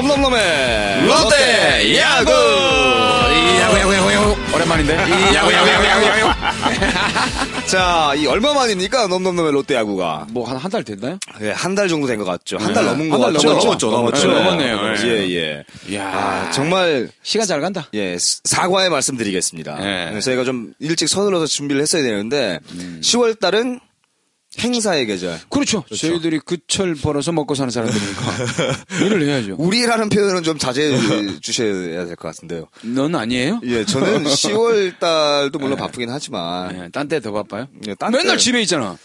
넘넘넘의 롯데 야구! 야구, 야구, 야구, 야구. 오랜만인데? 야구, 야구, 야구, 야구, 야구. 자, 이 얼마 만입니까? 넘넘넘의 롯데 야구가. 뭐, 한, 한 달 됐나요? 예, 한 달 정도 된 것 같죠. 한달 네. 넘은 한달 것 같죠. 넘었죠. 넘었죠. 네. 넘었네요. 예, 예. 이야. 아, 정말, 시간 잘 간다. 예, 사과의 말씀 드리겠습니다. 예. 네, 저희가 좀 일찍 서둘러서 준비를 했어야 되는데, 음. 10월 달은 행사의 계절. 그렇죠. 저희들이 그 철 벌어서 먹고 사는 사람들이니까. 일을 해야죠. 우리라는 표현은 좀 자제해 주셔야 될 것 같은데요. 넌 아니에요? 예, 저는 10월 달도 물론 바쁘긴 하지만, 네, 딴때 더 바빠요? 예, 딴 맨날 때- 집에 있잖아.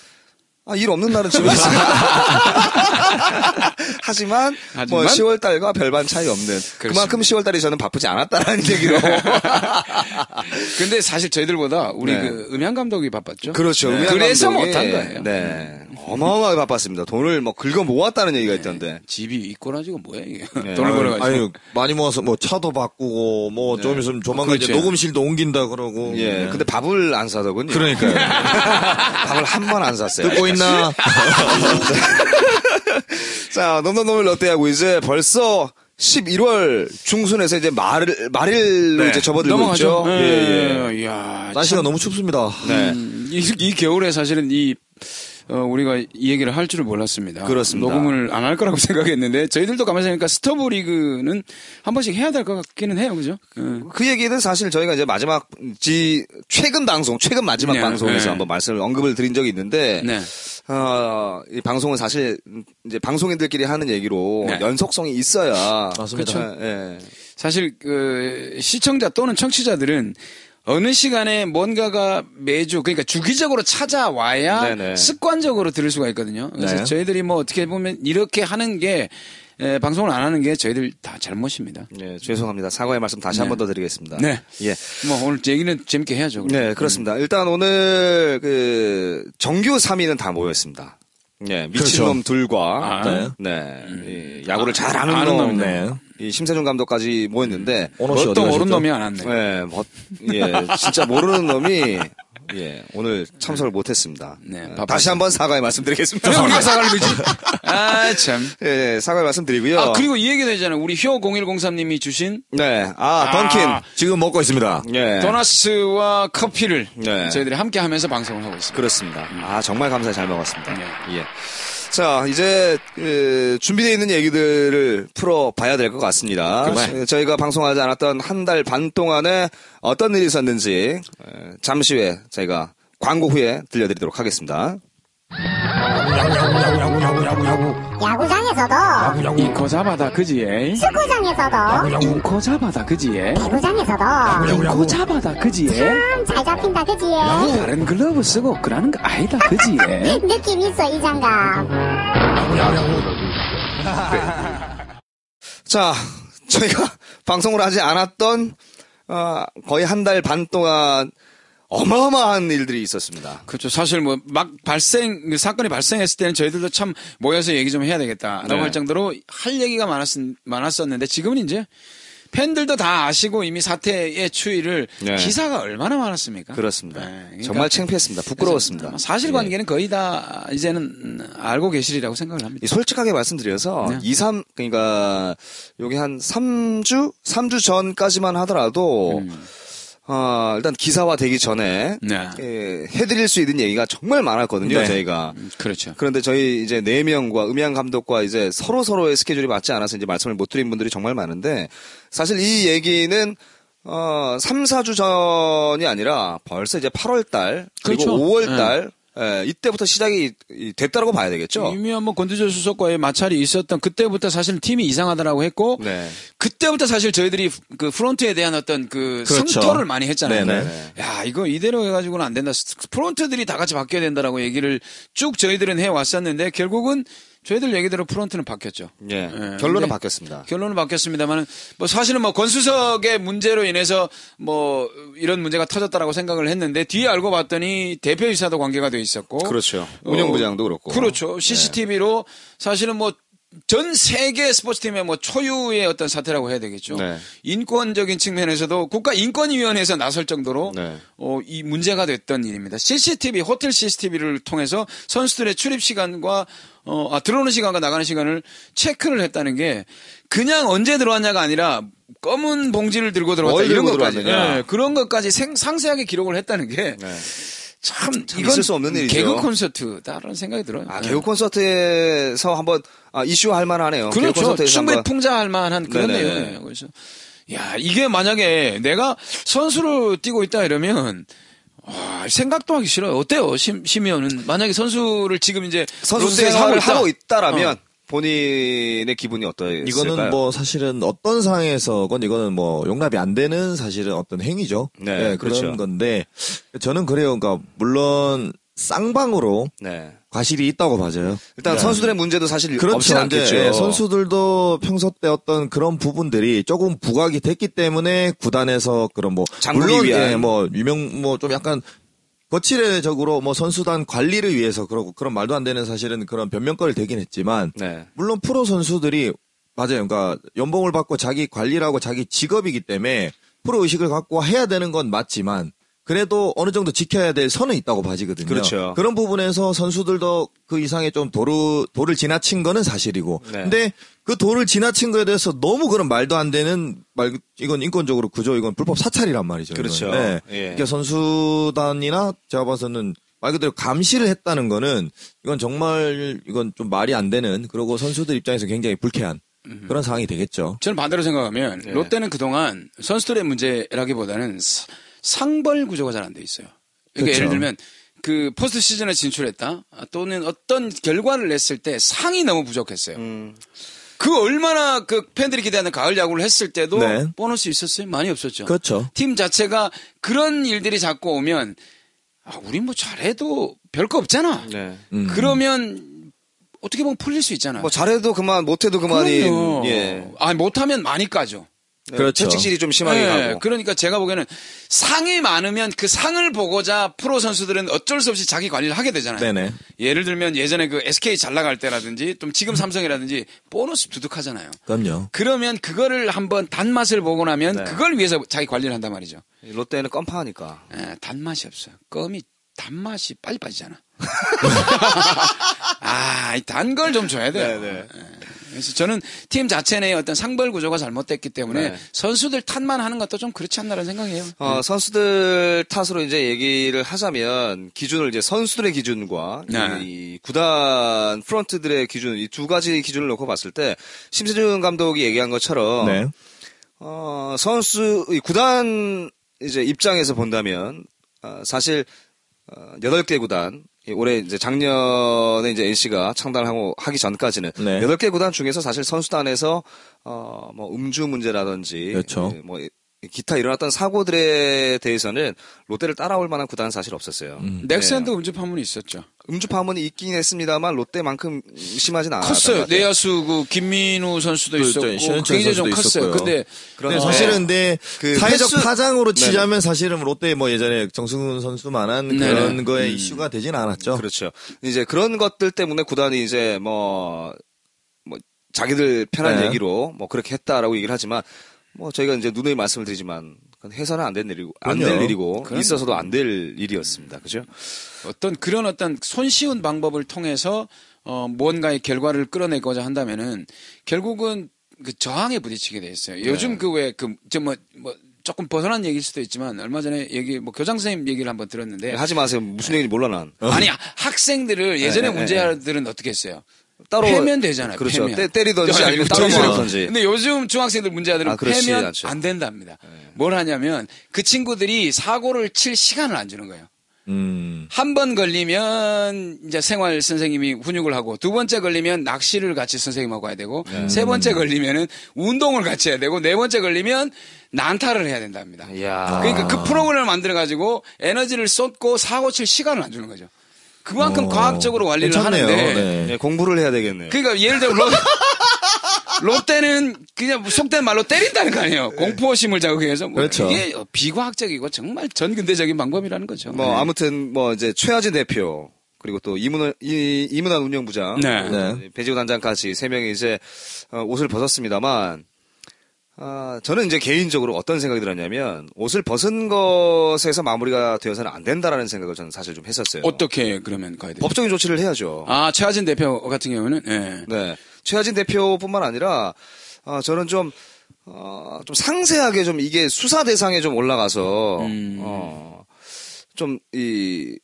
아, 일 없는 날은 집에 있습니다. 하지만, 뭐, 하지만? 10월 달과 별반 차이 없는. 그만큼 10월 달이 저는 바쁘지 않았다라는 얘기로. 근데 사실 저희들보다 우리 네. 그 음향 감독이 바빴죠. 그렇죠. 네. 음향 그래서 감독이, 못한 거예요. 네. 어마어마하게 바빴습니다. 돈을 뭐 긁어 모았다는 얘기가 있던데. 집이 있고라지고 뭐야 이게. 네. 돈을 아유, 벌어가지고. 아니 많이 모아서 뭐 차도 바꾸고 뭐 좀 있으면 조만간 이제 그렇죠. 녹음실도 옮긴다 그러고 예. 네. 근데 밥을 안 사더군요. 그러니까요 밥을 한 번 안 샀어요. 있나 자, 넘넘넘을 롯데하고 이제 벌써 11월 중순에서 이제 말, 말일로 네. 이제 접어들고 넘어가죠. 있죠. 예, 예. 예. 이야, 날씨가 너무 춥습니다 네. 음, 이, 이 겨울에 사실은 이 어, 우리가 이 얘기를 할 줄을 몰랐습니다. 그렇습니다. 녹음을 안 할 거라고 생각했는데 저희들도 가만히 생각하니까 스토브 리그는 한 번씩 해야 될 것 같기는 해요, 그죠? 음. 그 얘기는 사실 저희가 이제 마지막 지 최근 방송, 최근 마지막 네, 방송에서 네. 한번 말씀을 언급을 드린 적이 있는데 네. 어, 이 방송은 사실 이제 방송인들끼리 하는 얘기로 네. 연속성이 있어야 맞습니다. 그렇죠. 사실 그 시청자 또는 청취자들은 어느 시간에 뭔가가 매주 그러니까 주기적으로 찾아와야 네네. 습관적으로 들을 수가 있거든요. 그래서 네. 저희들이 뭐 어떻게 보면 이렇게 하는 게 에, 방송을 안 하는 게 저희들 다 잘못입니다. 예, 죄송합니다. 사과의 말씀 다시 한번 더 드리겠습니다. 네. 예. 뭐 오늘 얘기는 재밌게 해야죠. 그럼. 네, 그렇습니다. 일단 오늘 그 정규 3위는 다 모였습니다. 예, 미친놈 둘과 아. 네, 이 야구를 잘 아는, 아는 놈, 놈이네. 네. 이 심세준 감독까지 모였는데 어디 모르는 가셨죠? 놈이 안 왔네. 예, 뭐, 예, 진짜 모르는 놈이 예, 오늘 참석을 못했습니다. 네, 예, 바빠서. 다시 한번 사과의 말씀드리겠습니다. 왜 우리가 사과를 드지? 아, 참. 예, 사과의 말씀드리고요. 아, 그리고 이 얘기도 있잖아요. 우리 효 0103님이 주신 네, 아, 던킨. 아, 지금 먹고 있습니다 예, 도나스와 커피를 네. 저희들이 함께 하면서 방송을 하고 있습니다. 그렇습니다. 아, 정말 감사히 잘 먹었습니다. 네. 예. 자, 이제 그, 준비되어 있는 얘기들을 풀어봐야 될 것 같습니다. 예, 저희가 방송하지 않았던 한 달 반 동안에 어떤 일이 있었는지 에, 잠시 후에 저희가 광고 후에 들려드리도록 하겠습니다. 야구 장에서도. 이 고자바다 그지에? 축구장에서도. 이 고자바다 그지에? 배구장에서도. 이 고자바다 그지에? 참 잘 잡힌다 그지? 다른 글러브 쓰고 그러는 거 아니다 그지에? 느낌 있어 이 장갑. 자, 저희가 방송을 하지 않았던 어, 거의 한 달 반 동안 어마어마한 일들이 있었습니다. 그렇죠. 사실 뭐 막 발생 그 사건이 발생했을 때는 저희들도 참 모여서 얘기 좀 해야 되겠다라고 네. 할 정도로 할 얘기가 많았 많았었는데 지금은 이제 팬들도 다 아시고 이미 사태의 추이를 네. 기사가 얼마나 많았습니까? 그렇습니다. 네, 그러니까 정말 창피했습니다. 부끄러웠습니다. 그래서 사실관계는 거의 다 이제는 음, 알고 계시리라고 생각을 합니다. 이 솔직하게 말씀드려서 네. 2, 3 그러니까 여기 한 3주 3주 전까지만 하더라도 어, 일단 기사화 되기 전에 음. 네. 예, 해드릴 수 있는 얘기가 정말 많았거든요. 네. 저희가 음, 그렇죠. 그런데 저희 이제 네 명과 음향 감독과 이제 서로 서로의 스케줄이 맞지 않아서 이제 말씀을 못 드린 분들이 정말 많은데 사실 이 얘기는 어 3, 4주 전이 아니라 벌써 이제 8월 달 그리고 그렇죠. 5월 달 예, 이때부터 시작이 이- 됐다라고 봐야 되겠죠. 이미 한번 권두조 수석과의 마찰이 있었던 그때부터 사실 팀이 이상하다라고 했고 네. 그때부터 사실 저희들이 그 프론트에 대한 어떤 그 그렇죠. 성토를 많이 했잖아요. 네네. 야 이거 이대로 해가지고는 안 된다. 프론트들이 다 같이 바뀌어야 된다라고 얘기를 쭉 저희들은 해 왔었는데 결국은 저희들 얘기대로 프론트는 바뀌었죠. 예. 예, 결론은 바뀌었습니다. 결론은 바뀌었습니다만 뭐 사실은 뭐 권수석의 문제로 인해서 뭐 이런 문제가 터졌다라고 생각을 했는데 뒤에 알고 봤더니 대표이사도 관계가 돼 있었고 그렇죠. 운영부장도 그렇고. 그렇죠. CCTV로 사실은 뭐전 세계 스포츠팀의 뭐 초유의 어떤 사태라고 해야 되겠죠. 네. 인권적인 측면에서도 국가인권위원회에서 나설 정도로 네. 어, 이 문제가 됐던 일입니다. CCTV, 호텔 CCTV를 통해서 선수들의 출입 시간과 어, 아, 들어오는 시간과 나가는 시간을 체크를 했다는 게 그냥 언제 들어왔냐가 아니라 검은 봉지를 들고 들어왔다 뭘 이런 것까지. 예, 그런 것까지 생- 상세하게 기록을 했다는 게 네. 참, 참 이건 있을 수 없는 일이죠. 개그 콘서트다라는 생각이 들어요. 아, 예. 개그 콘서트에서 한번 아, 이슈할 만하네요. 그렇죠. 충분히 한번 풍자할 만한 그런. 내용이에요. 그래서 야 이게 만약에 내가 선수를 뛰고 있다 이러면 와, 생각도 하기 싫어요. 어때요, 심, 심의원은 만약에 선수를 지금 이제 선수 생활을 있다. 하고 있다라면 어. 본인의 기분이 어떠했을까요? 이거는 뭐 사실은 어떤 상황에서건 이거는 뭐 용납이 안 되는 사실은 어떤 행위죠. 네, 그런 그렇죠. 건데 저는 그래요. 그러니까 물론 쌍방으로 네. 과실이 있다고 봐져요. 일단 네. 선수들의 문제도 사실 그렇죠. 없진 않겠죠. 예, 선수들도 평소 때 어떤 그런 부분들이 조금 부각이 됐기 때문에 구단에서 그런 뭐 물론 위한. 예, 뭐 유명 뭐 좀 약간 거칠애적으로 뭐 선수단 관리를 위해서 그러고 그런 말도 안 되는 사실은 그런 변명거리를 대긴 했지만 네. 물론 프로 선수들이 맞아요. 그러니까 연봉을 받고 자기 관리를 하고 자기 직업이기 때문에 프로 의식을 갖고 해야 되는 건 맞지만 그래도 어느 정도 지켜야 될 선은 있다고 봐지거든요. 그렇죠. 런 부분에서 선수들도 그 이상의 좀 도를 도를 지나친 거는 사실이고. 네. 근데 그 도를 지나친 거에 대해서 너무 그런 말도 안 되는 말 이건 인권적으로 그죠. 이건 불법 사찰이란 말이죠. 이건. 그렇죠. 네. 예. 그러니까 선수단이나 제가 봐서는 말 그대로 감시를 했다는 거는 이건 정말 이건 좀 말이 안 되는 그리고 선수들 입장에서 굉장히 불쾌한 그런 상황이 되겠죠. 저는 반대로 생각하면 네. 롯데는 그동안 선수들의 문제라기보다는 사- 상벌 구조가 잘 안 돼 있어요. 그러니까 그렇죠. 예를 들면 그 포스트 시즌에 진출했다 아, 또는 어떤 결과를 냈을 때 상이 너무 부족했어요. 음, 그 얼마나 그 팬들이 기대하는 가을 야구를 했을 때도 네. 보너스 있었어요? 많이 없었죠. 그렇죠. 팀 자체가 그런 일들이 자꾸 오면 아, 우리 뭐 잘해도 별거 없잖아. 네. 음. 그러면 어떻게 보면 풀릴 수 있잖아. 뭐 잘해도 그만, 못해도 그만이 그럼요. 예. 아, 못하면 많이 까죠. 그렇죠. 채찍질이 좀 심하게 네, 가고. 그러니까 제가 보기에는 상이 많으면 그 상을 보고자 프로 선수들은 어쩔 수 없이 자기 관리를 하게 되잖아요. 네네. 예를 들면 예전에 그 SK 잘 나갈 때라든지 좀 지금 삼성이라든지 보너스 두둑하잖아요. 그럼요. 그러면 그거를 한번 단맛을 보고 나면 네. 그걸 위해서 자기 관리를 한단 말이죠. 롯데는 껌파니까. 예, 단맛이 없어요. 껌이 단맛이 빨리 빠지잖아. 아, 단 걸 좀 줘야 돼요. 네, 네. 예. 그래서 저는 팀 자체 내의 어떤 상벌 구조가 잘못됐기 때문에 네. 선수들 탓만 하는 것도 좀 그렇지 않나라는 생각이에요. 어, 선수들 탓으로 이제 얘기를 하자면 기준을 이제 선수들의 기준과 네. 이 구단 프런트들의 기준 이 두 가지 기준을 놓고 봤을 때 심세준 감독이 얘기한 것처럼 네. 어, 선수 이 구단 이제 입장에서 본다면 어, 사실 어, 8개 구단 이 올해 이제 작년에 이제 NC가 창단하고 하기 전까지는 네. 8개 구단 중에서 사실 선수단에서 어뭐 음주 문제라든지 그렇죠. 예, 뭐 이- 기타 일어났던 사고들에 대해서는 롯데를 따라올 만한 구단은 사실 없었어요. 넥센도 음주 파문이 있었죠. 음주 파문이 있긴 했습니다만 롯데만큼 심하진 않았던 컸어요. 것 같아요. 내야수 그 김민우 선수도 그렇죠. 있었고 굉장히 좀 선수도 컸어요. 있었고요. 근데 근데 어. 사실은 근데 그 사회적 횟수- 파장으로 치자면 사실은 롯데 뭐 예전에 정승훈 선수만한 네네. 그런 거에 이슈가 되진 않았죠. 그렇죠. 이제 그런 것들 때문에 구단이 이제 뭐, 뭐, 자기들 편한 네. 얘기로 뭐 그렇게 했다라고 얘기를 하지만 뭐 저희가 이제 누누이 말씀을 드리지만 해서는 안될 일이고, 안 될. 일이고, 그럼요. 있어서도 안 될 일이었습니다. 그죠? 어떤 그런 어떤 손쉬운 방법을 통해서 어 뭔가의 결과를 끌어내고자 한다면은 결국은 그 저항에 부딪히게 돼 있어요. 요즘 네. 그왜 그 저뭐 뭐 조금 벗어난 얘기일 수도 있지만 얼마 전에 얘기 뭐 교장 선생님 얘기를 한번 들었는데 하지 마세요. 무슨 얘기인지 몰라 난. 아니 학생들을 예전에 네, 네, 문제아들은 어떻게 했어요? 따로 패면 되잖아요. 그렇죠. 패면. 때, 때리든지 아니면 따로 때리면. 맞든지. 근데 요즘 중학생들 문제 아들은 아, 그렇지 패면 않죠. 안 된답니다. 뭘 하냐면 그 친구들이 사고를 칠 시간을 안 주는 거예요. 음. 한번 걸리면 이제 생활 선생님이 훈육을 하고 두 번째 걸리면 낚시를 같이 선생님하고 해야 되고 세 번째 걸리면은 운동을 같이 해야 되고 네 번째 걸리면 난타를 해야 된답니다. 이야. 그러니까 그 프로그램을 만들어 가지고 에너지를 쏟고 사고 칠 시간을 안 주는 거죠. 그만큼 어, 과학적으로 관리를 괜찮네요. 하는데 네. 예, 공부를 해야 되겠네요. 그러니까 예를 들어 롯, 롯데는 그냥 속된 말로 때린다는 거 아니에요. 공포심을 자극해서 뭐 그렇죠. 이게 비과학적이고 정말 전근대적인 방법이라는 거죠. 뭐 네. 아무튼 뭐 이제 최하진 대표 그리고 또 이문환, 이, 이문환 운영부장, 네. 네. 배지호 단장까지 세 명이 이제 어, 옷을 벗었습니다만, 아, 저는 이제 개인적으로 어떤 생각이 들었냐면 옷을 벗은 것에서 마무리가 되어서는 안 된다라는 생각을 저는 사실 좀 했었어요. 어떻게 그러면 가야 돼요? 법적인 조치를 해야죠. 아, 최하진 대표 같은 경우는, 예. 네. 최하진 대표뿐만 아니라, 어, 저는 좀, 어, 좀 상세하게 좀 이게 수사 대상에 좀 올라가서, 음. 어, 좀, 이,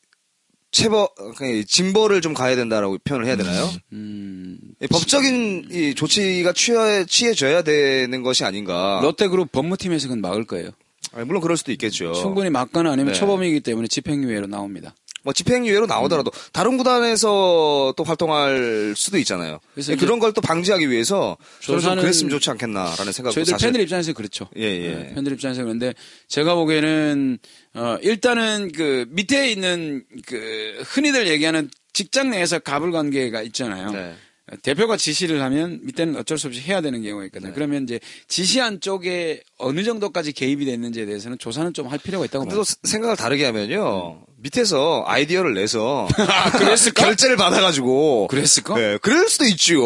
체벌, 그 징벌을 좀 가야 된다라고 표현을 해야 되나요? 음, 이 법적인 이 조치가 취해, 취해져야 되는 것이 아닌가. 롯데그룹 법무팀에서 그건 막을 거예요. 아니, 물론 그럴 수도 있겠죠. 충분히 막거나 아니면 네. 초범이기 때문에 집행유예로 나옵니다. 뭐 집행유예로 나오더라도 다른 구단에서 또 활동할 수도 있잖아요. 그래서 그런 걸 또 방지하기 위해서 저는 그랬으면 좋지 않겠나라는 생각도 저희들 사실 팬들 입장에서 그렇죠. 예, 예. 네, 팬들 입장에서 그런데 제가 보기에는 어 일단은 그 밑에 있는 그 흔히들 얘기하는 직장 내에서 갑을 관계가 있잖아요. 네. 대표가 지시를 하면 밑에는 어쩔 수 없이 해야 되는 경우가 네. 있거든요. 그러면 이제 지시한 쪽에 어느 정도까지 개입이 됐는지에 대해서는 조사는 좀 할 필요가 있다고 봐요. 또 생각을 다르게 하면요. 밑에서 아이디어를 내서 아, 그랬을까? 결제를 받아가지고 그랬을까? 네, 그럴 수도 있지요.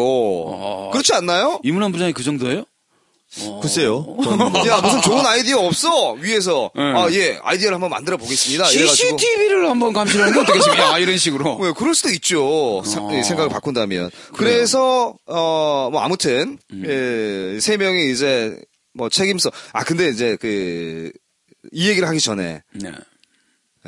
그렇지 않나요? 이문환 부장이 그 정도예요? 글쎄요. 전야 무슨 좋은 아이디어 없어 위에서 네. 아예 아이디어를 한번 만들어 보겠습니다. 이래가지고 CCTV를 한번 감시하는 게 어떻겠습니까? 아, 이런 식으로. 왜 그럴 수도 있죠. 사- 예, 생각을 바꾼다면. 그래서 어 뭐 아무튼 예, 세 명이 이제 뭐 책임서 아 근데 이제 그 이 얘기를 하기 전에 네.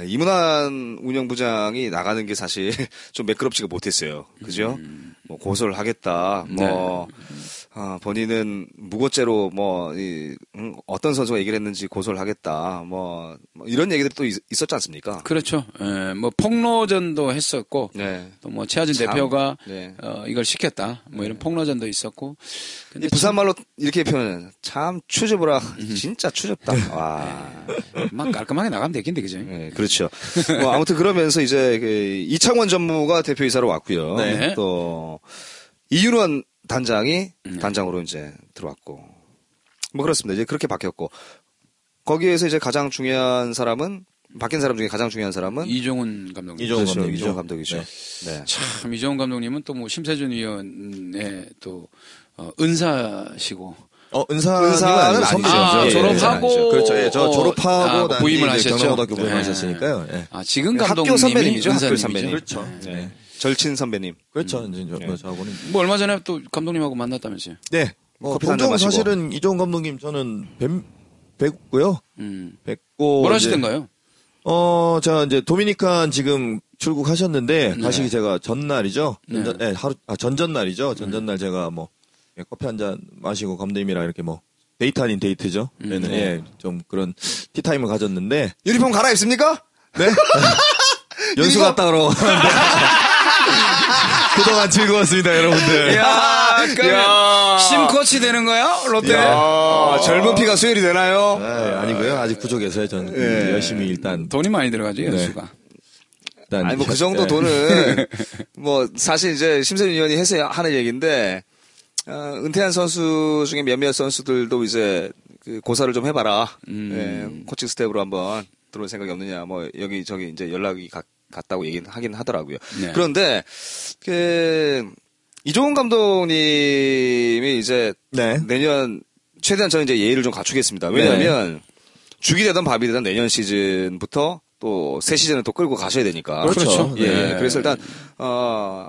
이문환 운영부장이 나가는 게 사실 좀 매끄럽지가 못했어요. 그죠? 음. 뭐 고소를 하겠다. 뭐 네. 아, 본인은 무고죄로 뭐 이, 음, 어떤 선수가 얘기를 했는지 고소를 하겠다. 뭐, 뭐 이런 얘기들이 또 있, 었지 않습니까? 그렇죠. 예, 뭐 폭로전도 했었고 네. 또뭐 최하진 참, 대표가 네. 어, 이걸 시켰다. 뭐 이런 폭로전도 있었고. 근데 이 부산 말로 이렇게 표현해. 참 추접으라. 음. 진짜 추접다. 와. 참, 막 깔끔하게 나가면 되겠는데 그죠? 네, 그렇죠. 뭐 아무튼 그러면서 이제 그 이창원 전무가 대표이사로 왔고요. 네. 또 이윤원 단장이 단장으로 이제 들어왔고. 뭐 그렇습니다. 이제 그렇게 바뀌었고 거기에서 이제 가장 중요한 사람은 바뀐 사람 중에 가장 중요한 사람은 이종훈 감독님. 이종훈 그렇죠. 감독이죠. 이종훈 감독이죠. 네. 참 이종훈 감독님은 또 뭐 심세준 위원의 또 어, 은사시고 어, 은사는 은사는 아니죠. 선배죠. 아, 예, 졸업하고 아니죠. 그렇죠. 예, 저 어, 졸업하고 아, 난 부임을 하셨죠. 경남고등학교 네. 부임하셨으니까요. 예. 아 지금 감독님이 선배님이죠. 학교 은사님이죠. 선배님. 그렇죠. 네. 네. 절친 선배님. 그렇죠. 이제 저, 네. 저하고는 뭐 얼마 전에 또 감독님하고 만났다면서요? 네. 뭐 커피 한잔 종종 마시고. 사실은 이종운 감독님 저는 뵙, 뵙고요. 음. 뵙고 뭘 이제 하시던가요? 어, 제가 이제 도미니칸 지금 출국하셨는데 네. 가시기 제가 전날이죠. 네. 전전, 네, 하루 아, 전전날이죠. 전전날 제가 뭐 예, 커피 한 잔 마시고 감독님이랑 이렇게 뭐 데이트 아닌 데이트죠. 음. 네, 예, 좀 그런 티타임을 가졌는데 유니폼 갈아입습니까? 네. 연수 갔다 오러 그동안 즐거웠습니다, 여러분들. 야, 야. 심코치 되는 거야? 롯데? 아, 젊은 피가 수혈이 되나요? 아, 아니고요. 아직 부족해서요. 전 예. 열심히 일단 돈이 많이 들어가죠, 연수가. 일단 아니 뭐 그 정도 예. 돈은 뭐 사실 이제 심세준 의원이 해서 하는 얘기인데 어, 은퇴한 선수 중에 몇몇 선수들도 이제 그 고사를 좀 해봐라. 음. 예, 코칭 스태프로 한번 들어올 생각이 없느냐. 뭐 여기 저기 이제 연락이 가- 갔다고 얘기는 하긴 하더라고요. 네. 그런데 그 이종운 감독님이 이제 네. 내년 최대한 저는 이제 예의를 좀 갖추겠습니다. 왜냐하면 죽이 되든 밥이 되든 내년 시즌부터 또 새 시즌을 또 끌고 가셔야 되니까. 그렇죠. 예. 네. 그래서 일단 어,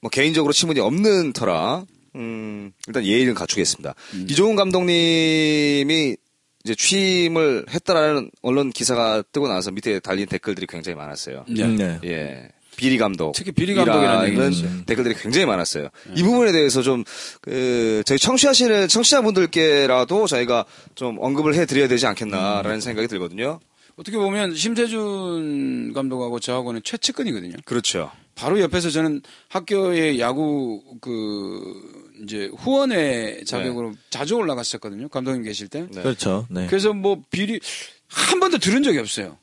뭐 개인적으로 친분이 없는 터라 음, 일단 예의를 갖추겠습니다. 이종훈 감독님이 이제 취임을 했다라는 언론 기사가 뜨고 나서 밑에 달린 댓글들이 굉장히 많았어요. 네. 음, 네. 예. 비리 감독. 특히 비리 감독이라는 이라는 얘기죠. 댓글들이 굉장히 많았어요. 이 부분에 대해서 좀, 그, 저희 청취하시는 청취자분들께라도 저희가 좀 언급을 해드려야 되지 않겠나라는 생각이 들거든요. 어떻게 보면 심세준 감독하고 저하고는 최측근이거든요. 그렇죠. 바로 옆에서 저는 학교의 야구 그 이제 후원회 자격으로 자주 올라갔었거든요. 감독님 계실 때. 네. 그렇죠. 네. 그래서 뭐 비리 한 번도 들은 적이 없어요.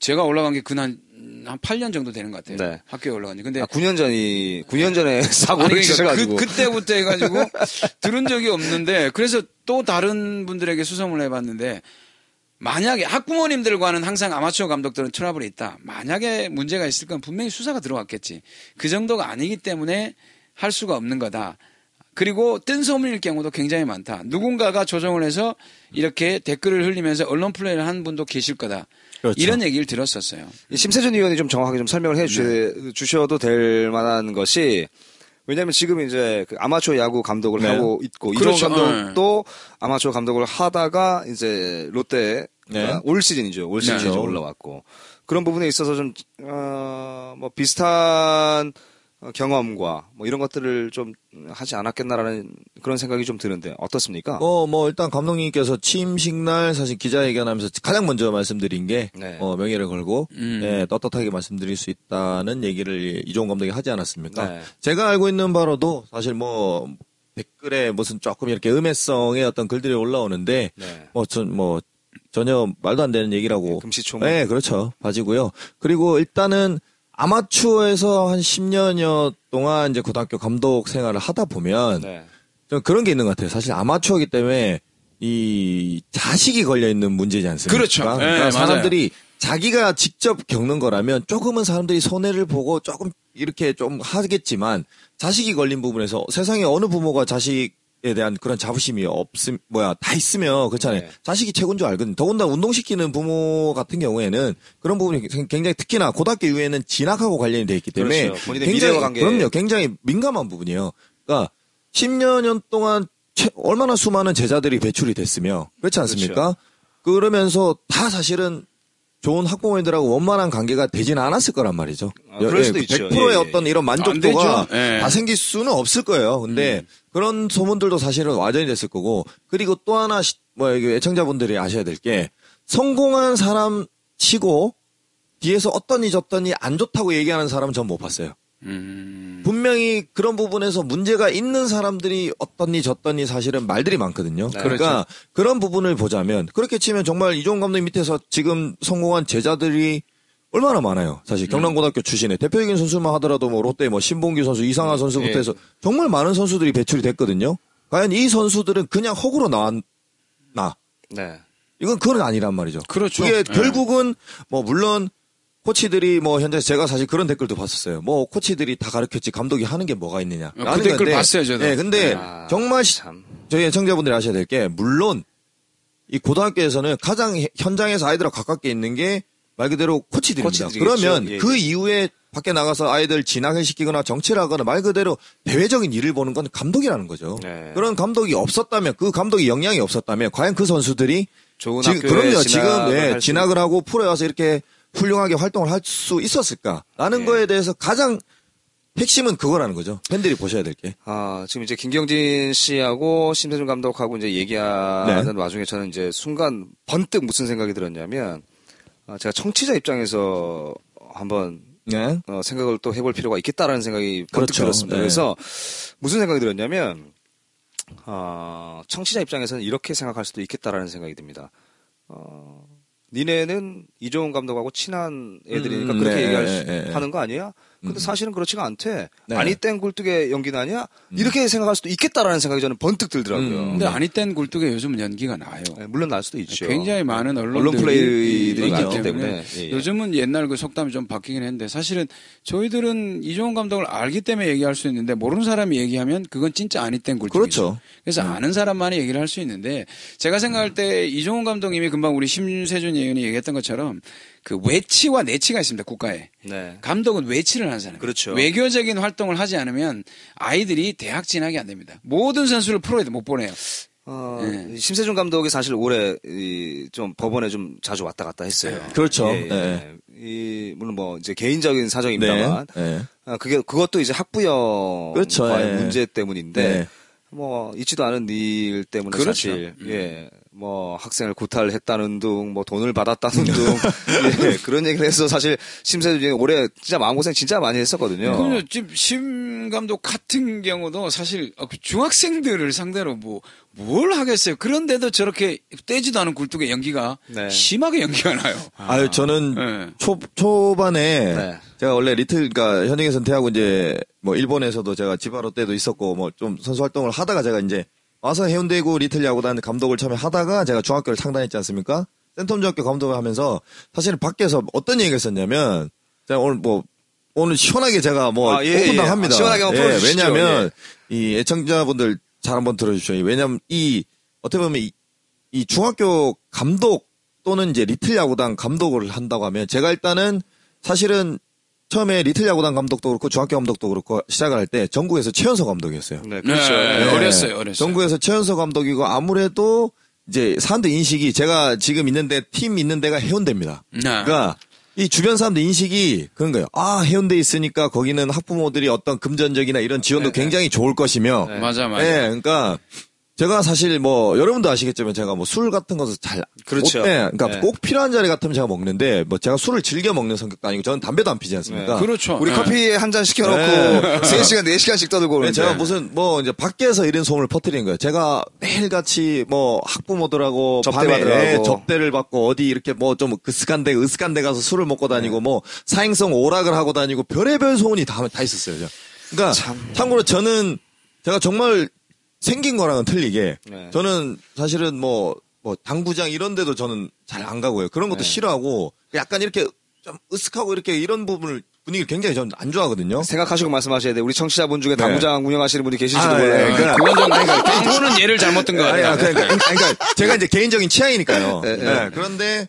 제가 올라간 게 그난 한 8년 정도 되는 것 같아요. 네. 학교에 올라간 지. 근데 아, 9년 전이, 9년 전에 아니, 사고를 그러니까 치셔가지고. 그, 그때부터 해가지고 들은 적이 없는데 그래서 또 다른 분들에게 수성을 해봤는데 만약에 학부모님들과는 항상 아마추어 감독들은 트러블이 있다. 만약에 문제가 있을 건 분명히 수사가 들어왔겠지. 그 정도가 아니기 때문에 할 수가 없는 거다. 그리고 뜬 소문일 경우도 굉장히 많다. 누군가가 조정을 해서 이렇게 댓글을 흘리면서 언론 플레이를 한 분도 계실 거다. 그렇죠. 이런 얘기를 들었었어요. 이 심세준 의원이 좀 정확하게 좀 설명을 해 네. 주셔, 도될 만한 것이 왜냐하면 지금 이제 그 아마추어 야구 감독을 네. 하고 있고 그렇죠. 이종호 감독도 아마추어 감독을 하다가 이제 롯데 네. 올 시즌이죠. 올 시즌 네. 올라왔고 그런 부분에 있어서 좀 어, 뭐 비슷한 어, 경험과 뭐 이런 것들을 좀 하지 않았겠나라는 그런 생각이 좀 드는데 어떻습니까? 뭐, 뭐, 일단 감독님께서 취임식 날 사실 기자회견하면서 가장 먼저 말씀드린 게, 네. 어, 명예를 걸고, 음. 예, 떳떳하게 말씀드릴 수 있다는 얘기를 이종훈 감독이 하지 않았습니까? 네. 제가 알고 있는 바로도 사실 뭐, 댓글에 무슨 조금 이렇게 음해성의 어떤 글들이 올라오는데, 네. 뭐, 전, 뭐, 전혀 말도 안 되는 얘기라고. 금시초문. 네, 그렇죠. 봐지고요. 그리고 일단은 아마추어에서 한 10년여 동안 이제 고등학교 감독 생활을 하다 보면, 네. 좀 그런 게 있는 것 같아요. 사실 아마추어기 때문에 이 자식이 걸려 있는 문제지 않습니까? 그렇죠. 네, 그러니까. 사람들이 자기가 직접 겪는 거라면 조금은 사람들이 손해를 보고 조금 이렇게 좀 하겠지만 자식이 걸린 부분에서 세상에 어느 부모가 자식에 대한 그런 자부심이 없음 뭐야 다 있으면 그렇잖아요. 네. 자식이 최고인 줄 알거든. 더군다나 운동시키는 부모 같은 경우에는 그런 부분이 굉장히 특히나 고등학교 이후에는 진학하고 관련이 돼 있기 때문에 그렇죠. 본인의 굉장히 미래와 관계. 그럼요. 굉장히 민감한 부분이에요. 그러니까 10여 년 동안 채- 얼마나 수많은 제자들이 배출이 됐으며 그렇지 않습니까? 그러면서 다 사실은 좋은 학부모님들하고 원만한 관계가 되지는 않았을 거란 말이죠. 아, 그럴 수도 있죠. 100%의 예, 예. 어떤 이런 안 만족도가. 예. 다 생길 수는 없을 거예요. 근데 그런 소문들도 사실은 와전이 됐을 거고 그리고 또 하나 시- 뭐 애청자분들이 아셔야 될 게 성공한 사람 치고 뒤에서 어떠니 저떠니 안 좋다고 얘기하는 사람은 전 못 봤어요. 음. 분명히 그런 부분에서 문제가 있는 사람들이 어떠니 저떠니 사실은 말들이 많거든요. 네. 그러니까 그런 부분을 보자면 그렇게 치면 정말 이종훈 감독 밑에서 지금 성공한 제자들이 얼마나 많아요. 사실 경남고등학교 출신의 대표적인 선수만 하더라도 뭐 롯데 뭐 신봉규 선수, 이상하 선수부터 예. 해서 정말 많은 선수들이 배출이 됐거든요. 과연 이 선수들은 그냥 허구로 나왔나? 네. 이건 그건 아니란 말이죠. 그렇죠. 그게 예. 결국은 뭐 물론 코치들이 뭐 현재 제가 사실 그런 댓글도 봤었어요. 뭐 코치들이 다 가르쳤지 감독이 하는 게 뭐가 있느냐. 그 댓글 봤어요, 저도. 네, 근데 아, 정말 시- 참. 저희 애청자분들이 아셔야 될 게 물론 이 고등학교에서는 가장 해- 현장에서 아이들과 가깝게 있는 게 말 그대로 코치들입니다. 그러면 예, 그 예. 이후에 밖에 나가서 아이들 진학을 시키거나 정치를 하거나 말 그대로 대외적인 일을 보는 건 감독이라는 거죠. 네. 그런 감독이 없었다면 그 감독이 영향이 없었다면 과연 그 선수들이 좋은 지금 학교에 그럼요. 지금 예, 진학을 하고 프로에 와서 이렇게 훌륭하게 활동을 할 수 있었을까라는 예. 거에 대해서 가장 핵심은 그거라는 거죠. 팬들이 보셔야 될 게. 아, 지금 이제 김경진 씨하고 심세준 감독하고 이제 얘기하는 네. 와중에 저는 이제 순간 번뜩 무슨 생각이 들었냐면, 아, 제가 청취자 입장에서 한번 네. 어, 생각을 또 해볼 필요가 있겠다라는 생각이 번뜩 그렇죠. 들었습니다. 네. 그래서 무슨 생각이 들었냐면, 어, 청취자 입장에서는 이렇게 생각할 수도 있겠다라는 생각이 듭니다. 어, 니네는 이종훈 감독하고 친한 애들이니까 음, 그렇게 네, 얘기할 네, 수, 네, 네. 하는 거 아니야? 근데 사실은 그렇지가 않대. 네. 아니 땐 굴뚝에 연기는 아니야? 이렇게 생각할 수도 있겠다라는 생각이 저는 번뜩 들더라고요. 음. 근데 아니 땐 굴뚝에 요즘은 연기가 나요. 네, 물론 날 수도 있죠. 굉장히 많은 언론들이 언론 플레이들이 있기 많기 때문에. 예, 예. 요즘은 옛날 그 속담이 좀 바뀌긴 했는데 사실은 저희들은 이종훈 감독을 알기 때문에 얘기할 수 있는데 모르는 사람이 얘기하면 그건 진짜 아니 땐 굴뚝이죠. 그렇죠. 그래서 아는 사람만이 얘기를 할 수 있는데 제가 생각할 때 이종훈 감독님이 금방 우리 심세준 의원이 얘기했던 것처럼 그 외치와 내치가 있습니다 국가에. 네. 감독은 외치를 하는 사람. 그렇죠. 외교적인 활동을 하지 않으면 아이들이 대학 진학이 안 됩니다. 모든 선수를 프로에 못 보내요. 어, 네. 심세준 감독이 사실 올해 이, 좀 법원에 좀 자주 왔다 갔다 했어요. 그렇죠. 예, 예. 네. 이 물론 뭐 이제 개인적인 사정입니다만, 네. 아, 그게 그것도 이제 학부형 그렇죠, 예. 문제 때문인데 네. 뭐 있지도 않은 일 때문에 그렇죠. 사실 예. 뭐 학생을 구탈했다는 둥, 뭐 돈을 받았다는 둥, 예, 그런 얘기를 해서 사실 심세준이 올해 진짜 마음고생 진짜 많이 했었거든요. 그럼요. 지금 심 감독 같은 경우도 사실 어, 그 중학생들을 상대로 뭐 뭘 하겠어요. 그런데도 저렇게 떼지도 않은 굴뚝에 연기가 네. 심하게 연기가 나요. 아유 저는 네. 초 초반에 네. 제가 원래 리틀 그러니까 현역에 선퇴하고 이제 뭐 일본에서도 제가 지바로 때도 있었고 뭐 좀 선수 활동을 하다가 제가 이제 와서 해운대구 리틀 야구단 감독을 처음에 하다가 제가 중학교를 창단했지 않습니까? 센텀중학교 감독을 하면서 사실은 밖에서 어떤 얘기를 했었냐면 제가 오늘 뭐 오늘 시원하게 제가 뭐 아, 예, 오픈당 예. 합니다. 아, 시원하게 한번 풀어주시죠. 왜냐하면 이 애청자분들 잘 한번 들어주십시오. 왜냐하면 이 어떻게 보면 이, 이 중학교 감독 또는 이제 리틀 야구단 감독을 한다고 하면 제가 일단은 사실은 처음에 리틀 야구단 감독도 그렇고 중학교 감독도 그렇고 시작을 할 때 전국에서 최연소 감독이었어요. 네, 네, 그렇죠. 네, 네. 어렸어요, 어렸어요. 전국에서 최연소 감독이고 아무래도 이제 사람들 인식이 제가 지금 있는데 팀 있는 데가 해운대입니다. 네. 그러니까 이 주변 사람들 인식이 그런 거예요. 아 해운대 있으니까 거기는 학부모들이 어떤 금전적이나 이런 지원도 굉장히 좋을 것이며. 네. 맞아, 맞아. 예, 그러니까 제가 사실 뭐 여러분도 아시겠지만 제가 뭐 술 같은 것을 잘 그렇죠. 못- 예, 그러니까 네. 꼭 필요한 자리 같으면 제가 먹는데 뭐 제가 술을 즐겨 먹는 성격도 아니고 저는 담배도 안 피지 않습니까? 그렇죠. 우리 네. 커피 한 잔 시켜놓고 네. 3시간, 4시간씩 떠들고 네, 오는데. 제가 무슨 뭐 이제 밖에서 이런 소문을 퍼뜨리는 거예요. 제가 매일 같이 뭐 학부모들하고 접대 밤에. 접대를 받고 어디 이렇게 뭐좀 그스간 데 으스간 데 가서 술을 먹고 다니고 뭐 사행성 오락을 하고 다니고 별의별 소문이 다, 다 있었어요. 저. 그러니까 참. 참고로 저는 제가 정말 생긴 거랑은 틀리게 네. 저는 사실은 뭐, 뭐, 당구장 이런 데도 저는 잘 안 가고요. 그런 것도 네. 싫어하고 약간 이렇게 좀 으슥하고 이렇게 이런 부분을 분위기를 굉장히 저는 안 좋아하거든요. 생각하시고 말씀하셔야 돼요. 우리 청취자분 중에 당구장 운영하시는 분이 계실지도 아, 예, 몰라요. 예. 그러니까- 그건 좀, 그러니까, 당구는 예를 잘못 든거 아니, 같아요. 아, 그러니까, 아니, 그러니까 제가 이제 개인적인 취향이니까요. 예, 예. 예, 그런데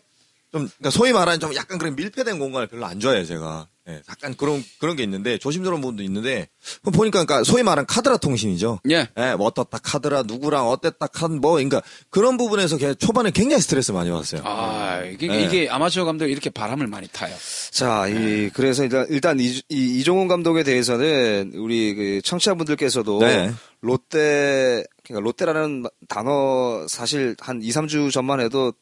좀 그러니까 소위 말하는 좀 약간 그런 밀폐된 공간을 별로 안 좋아해요, 제가. 예, 약간 그런 그런 게 있는데 조심스러운 부분도 있는데 보니까 그러니까 소위 말하는 카드라 통신이죠. 예. 뭐 어떻다 카드라 누구랑 어땠다 카드 뭐 그러니까 그런 부분에서 걔 초반에 굉장히 스트레스 많이 받았어요. 아, 이게, 네. 이게 아마추어 감독이 이렇게 바람을 많이 타요. 자, 이, 그래서 일단, 일단 이, 이, 이종훈 감독에 대해서는 우리 그 청취자분들께서도 네. 롯데, 그러니까 롯데라는 단어 사실 한 2, 3주 전만 해도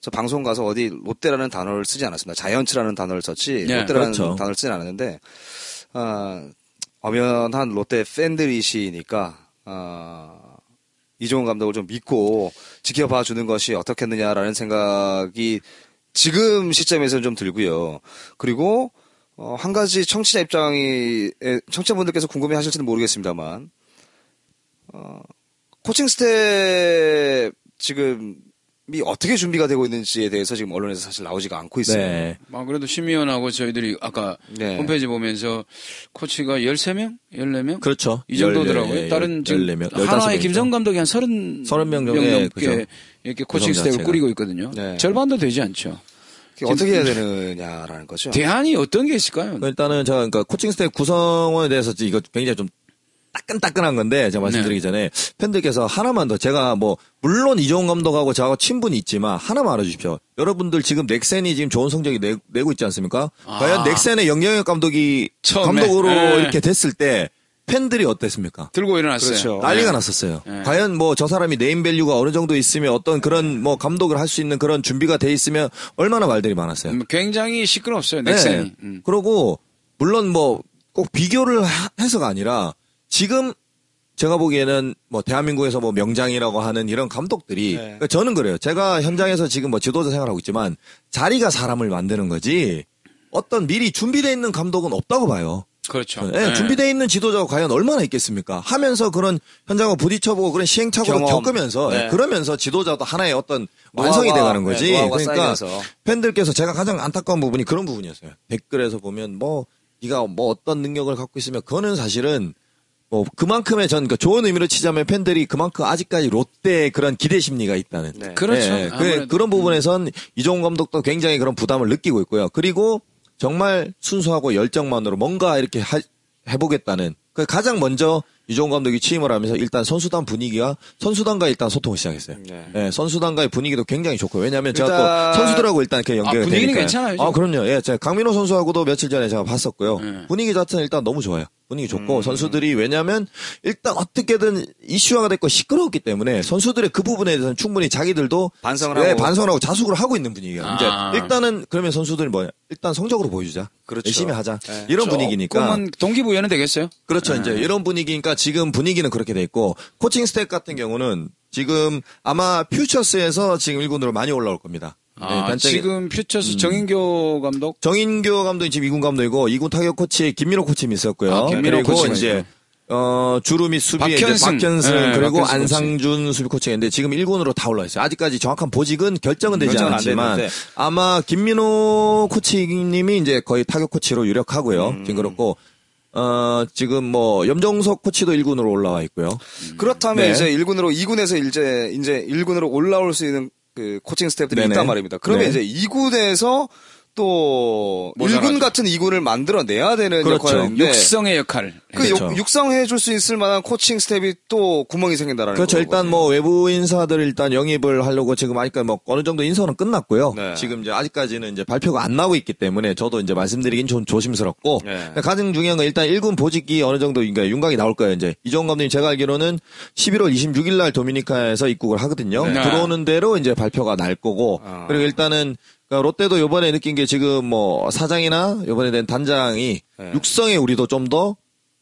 저 방송 가서 어디 롯데라는 단어를 쓰지 않았습니다. 자이언츠라는 단어를 썼지 네, 롯데라는 그렇죠. 단어를 쓰진 않았는데 아, 엄연한 롯데 팬들이시니까 아, 이종운 감독을 좀 믿고 지켜봐 주는 것이 어떻겠느냐라는 생각이 지금 시점에서는 좀 들고요. 그리고 어, 한 가지 청취자 입장이 에, 청취자분들께서 궁금해 하실지는 모르겠습니다만 어, 코칭 스태프 지금이 어떻게 준비가 되고 있는지에 대해서 지금 언론에서 사실 나오지가 않고 있어요. 네. 아, 그래도 심의원하고 저희들이 아까 네. 홈페이지 보면서 코치가 13명? 14명? 그렇죠. 이 정도더라고요. 열- 열- 다른 지금 14명, 한화의 15명이죠. 김성근 감독이 한 30, 30명 정도, 명 예, 넘게 그죠. 이렇게 코칭 스태프를 자체가. 꾸리고 있거든요. 네. 절반도 되지 않죠. 어떻게 해야 되느냐라는 거죠. 대안이 어떤 게 있을까요? 일단은 제가 그러니까 코칭 스태프 구성원에 대해서 이거 굉장히 좀 따끈따끈한 건데 제가 말씀드리기 전에 팬들께서 하나만 더 제가 뭐 물론 이종운 감독하고 저하고 친분이 있지만 하나만 알아주십시오. 여러분들 지금 넥센이 지금 좋은 성적이 내, 고 있지 않습니까? 아. 과연 넥센의 염경엽 감독이 처음에. 감독으로 네. 이렇게 됐을 때 팬들이 어땠습니까? 들고 일어났어요. 그렇죠. 난리가 네. 났었어요. 네. 과연 뭐 저 사람이 네임밸류가 어느 정도 있으면 어떤 그런 뭐 감독을 할 수 있는 그런 준비가 돼 있으면 얼마나 말들이 많았어요. 음, 굉장히 시끄럽어요. 넥센이. 네. 음. 그러고 물론 뭐 꼭 비교를 하- 해서가 아니라 지금 제가 보기에는 뭐 대한민국에서 뭐 명장이라고 하는 이런 감독들이 네. 그러니까 저는 그래요. 제가 현장에서 지금 뭐 지도자 생활하고 있지만 자리가 사람을 만드는 거지 어떤 미리 준비되어 있는 감독은 없다고 봐요. 그렇죠. 예, 네. 준비되어 있는 지도자가 과연 얼마나 있겠습니까? 하면서 그런 현장을 부딪혀보고 그런 시행착오를 경험. 겪으면서 네. 예, 그러면서 지도자도 하나의 어떤 완성이 돼가는 거지. 네, 그러니까 쌓이면서. 팬들께서 제가 가장 안타까운 부분이 그런 부분이었어요. 댓글에서 보면 뭐 네가 뭐 어떤 능력을 갖고 있으면 그거는 사실은 뭐 그만큼의 전 그러니까 좋은 의미로 치자면 팬들이 그만큼 아직까지 롯데의 그런 기대 심리가 있다는. 네. 그렇죠. 예, 그. 그런 부분에선 이종운 감독도 굉장히 그런 부담을 느끼고 있고요. 그리고 정말 순수하고 열정만으로 뭔가 이렇게 하- 해보겠다는 그 가장 먼저 이종운 감독이 취임을 하면서 일단 선수단 분위기와 선수단과 일단 소통을 시작했어요. 네. 예, 선수단과의 분위기도 굉장히 좋고 왜냐하면 제가 또 선수들하고 일단 이렇게 연결이 아, 분위기는 되니까. 괜찮아요, 지금. 아 그럼요. 예, 제가 강민호 선수하고도 며칠 전에 제가 봤었고요. 네. 분위기 자체는 일단 너무 좋아요. 분위기 좋고 음. 선수들이 왜냐하면 일단 어떻게든 이슈화가 됐고 시끄러웠기 때문에 선수들의 그 부분에 대해서는 충분히 자기들도 반성을 네, 하고. 반성을 하고 자숙을 하고 있는 분위기가 아. 이제 일단은 그러면 선수들이 뭐야? 일단 성적으로 보여주자. 그렇죠. 열심히 하자. 네. 이런 분위기니까. 조금은 동기부여는 되겠어요. 그렇죠. 네. 이제 이런 분위기니까 지금 분위기는 그렇게 돼 있고 코칭 스태프 같은 경우는 지금 아마 퓨처스에서 지금 1군으로 많이 올라올 겁니다. 네, 아, 단장이- 지금 퓨처스 정인교 감독 정인교 감독이 지금 2군 감독이고 2군 타격 코치 김민호 코치님 있었고요. 아, 김민호 그리고 코치가 이제. 어, 주루 및 수비에 박현승. 박현승 네, 그리고 박현승 안상준 수비 코치인데 지금 1군으로 다 올라 있어요. 아직까지 정확한 보직은 결정은 되지 결정은 안 않았지만. 아마 김민호 코치님이 이제 거의 타격 코치로 유력하고요. 음. 지금 그렇고 어, 지금 뭐 염종석 코치도 1군으로 올라와 있고요. 그렇다면 네. 이제 1군으로 2군에서 이제 이제 1군으로 올라올 수 있는 그 코칭 스태프들이 네네. 있단 말입니다. 그러면 네. 이제 2군에서 또 모자라죠. 1군 같은 2군을 만들어내야 되는 그렇죠. 역할인데 육성의 역할. 그 그렇죠. 육- 육성해 줄 수 있을 만한 코칭 스태프가 또 구멍이 생긴다라는 그렇죠. 거거든요. 일단 뭐 외부 인사들 일단 영입을 하려고 지금 아직까지 뭐 어느 정도 인선은 끝났고요. 네. 지금 이제 아직까지는 이제 발표가 안 나오고 있기 때문에 저도 이제 말씀드리긴 좀 조심스럽고 네. 가장 중요한 건 일단 1군 보직이 어느 정도 그러니까 윤곽이 나올 거예요. 이제 이종운 감독님 제가 알기로는 11월 26일 날 도미니카에서 입국을 하거든요. 네. 들어오는 대로 이제 발표가 날 거고 아. 그리고 일단은 그러니까 롯데도 요번에 느낀 게 지금 뭐 사장이나 요번에 된 단장이 네. 육성에 우리도 좀 더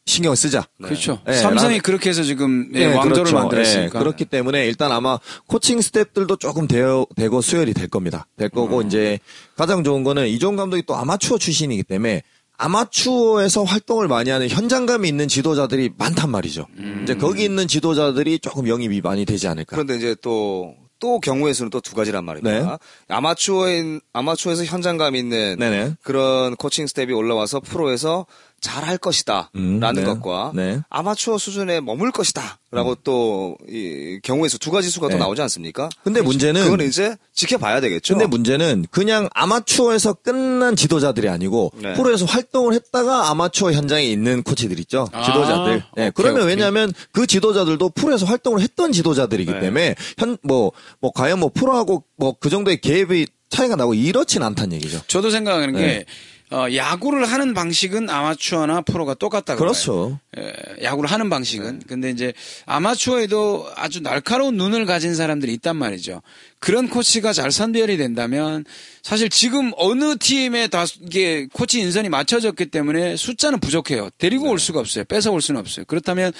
신경을 쓰자. 그렇죠. 네, 삼성이 라는- 그렇게 해서 지금 예, 네, 왕조를 그렇죠. 만들었으니까. 네, 그렇기 때문에 일단 아마 코칭 스태프들도 조금 되어, 되고 수혈이 될 겁니다. 될 거고 음. 이제 가장 좋은 거는 이종 감독이 또 아마추어 출신이기 때문에 아마추어에서 활동을 많이 하는 현장감이 있는 지도자들이 많단 말이죠. 음. 이제 거기 있는 지도자들이 조금 영입이 많이 되지 않을까. 그런데 이제 또, 또 경우의 수는 또 두 가지란 말입니다. 네. 아마추어인, 아마추어에서 현장감 있는 네네. 그런 코칭 스태프가 올라와서 프로에서 잘할 것이다. 음, 라는 네. 것과 네. 아마추어 수준에 머물 것이다. 라고 또, 이 경우의 수 두 가지 수가 네. 또 나오지 않습니까? 근데 문제는 그건 이제 지켜봐야 되겠죠. 근데 문제는 그냥 아마추어에서 끝난 지도자들이 아니고 네. 프로에서 활동을 했다가 아마추어 현장에 있는 코치들 있죠. 아, 지도자들. 네, 오케이, 그러면. 왜냐하면 그 지도자들도 프로에서 활동을 했던 지도자들이기 네. 때문에 현뭐뭐 과연 뭐 프로하고 뭐 그 정도의 갭이 차이가 나고 이렇진 않다는 얘기죠. 저도 생각하는 네. 게 어, 야구를 하는 방식은 아마추어나 프로가 똑같다고 그렇죠. 봐요. 예, 야구를 하는 방식은. 근데 이제 아마추어에도 아주 날카로운 눈을 가진 사람들이 있단 말이죠. 그런 코치가 잘 선별이 된다면 사실 지금 어느 팀에 다 이게 코치 인선이 맞춰졌기 때문에 숫자는 부족해요. 데리고 네. 올 수가 없어요. 뺏어 올 수는 없어요. 그렇다면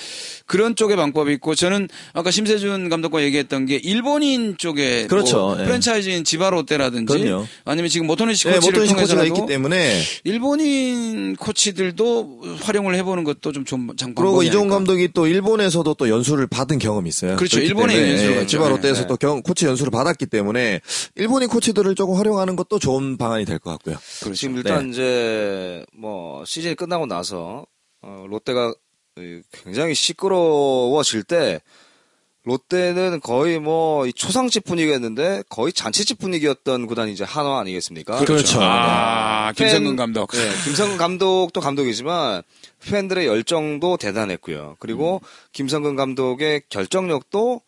그런 쪽의 방법이 있고 저는 아까 심세준 감독과 얘기했던 게 일본인 쪽에 그렇죠. 뭐 예. 프랜차이즈인 지바롯데라든지 그럼요. 아니면 지금 모토니시 네, 코치를 코치가 통해서라도 있기 때문에 일본인 코치들도 활용을 해보는 것도 좀 좋은 장 그리고 이종. 감독이 또 일본에서도 또 연수를 받은 경험이 있어요. 그렇죠. 일본에 연수를 예, 받죠. 지바 롯데에서 네. 또 경- 코치 연수를 받 았기 때문에 일본인 코치들을 조금 활용하는 것도 좋은 방안이 될 것 같고요. 그렇죠. 지금 일단 이제 뭐 시즌이 끝나고 나서 어, 롯데가 이 굉장히 시끄러워질 때 롯데는 거의 뭐이 초상집 분위기였는데 거의 잔치집 분위기였던 구단이 이제 한화 아니겠습니까? 그렇죠. 아, 김성근 팬- 감독. 네, 김성근 감독도 감독이지만 팬들의 열정도 대단했고요. 그리고 김성근 감독의 결정력도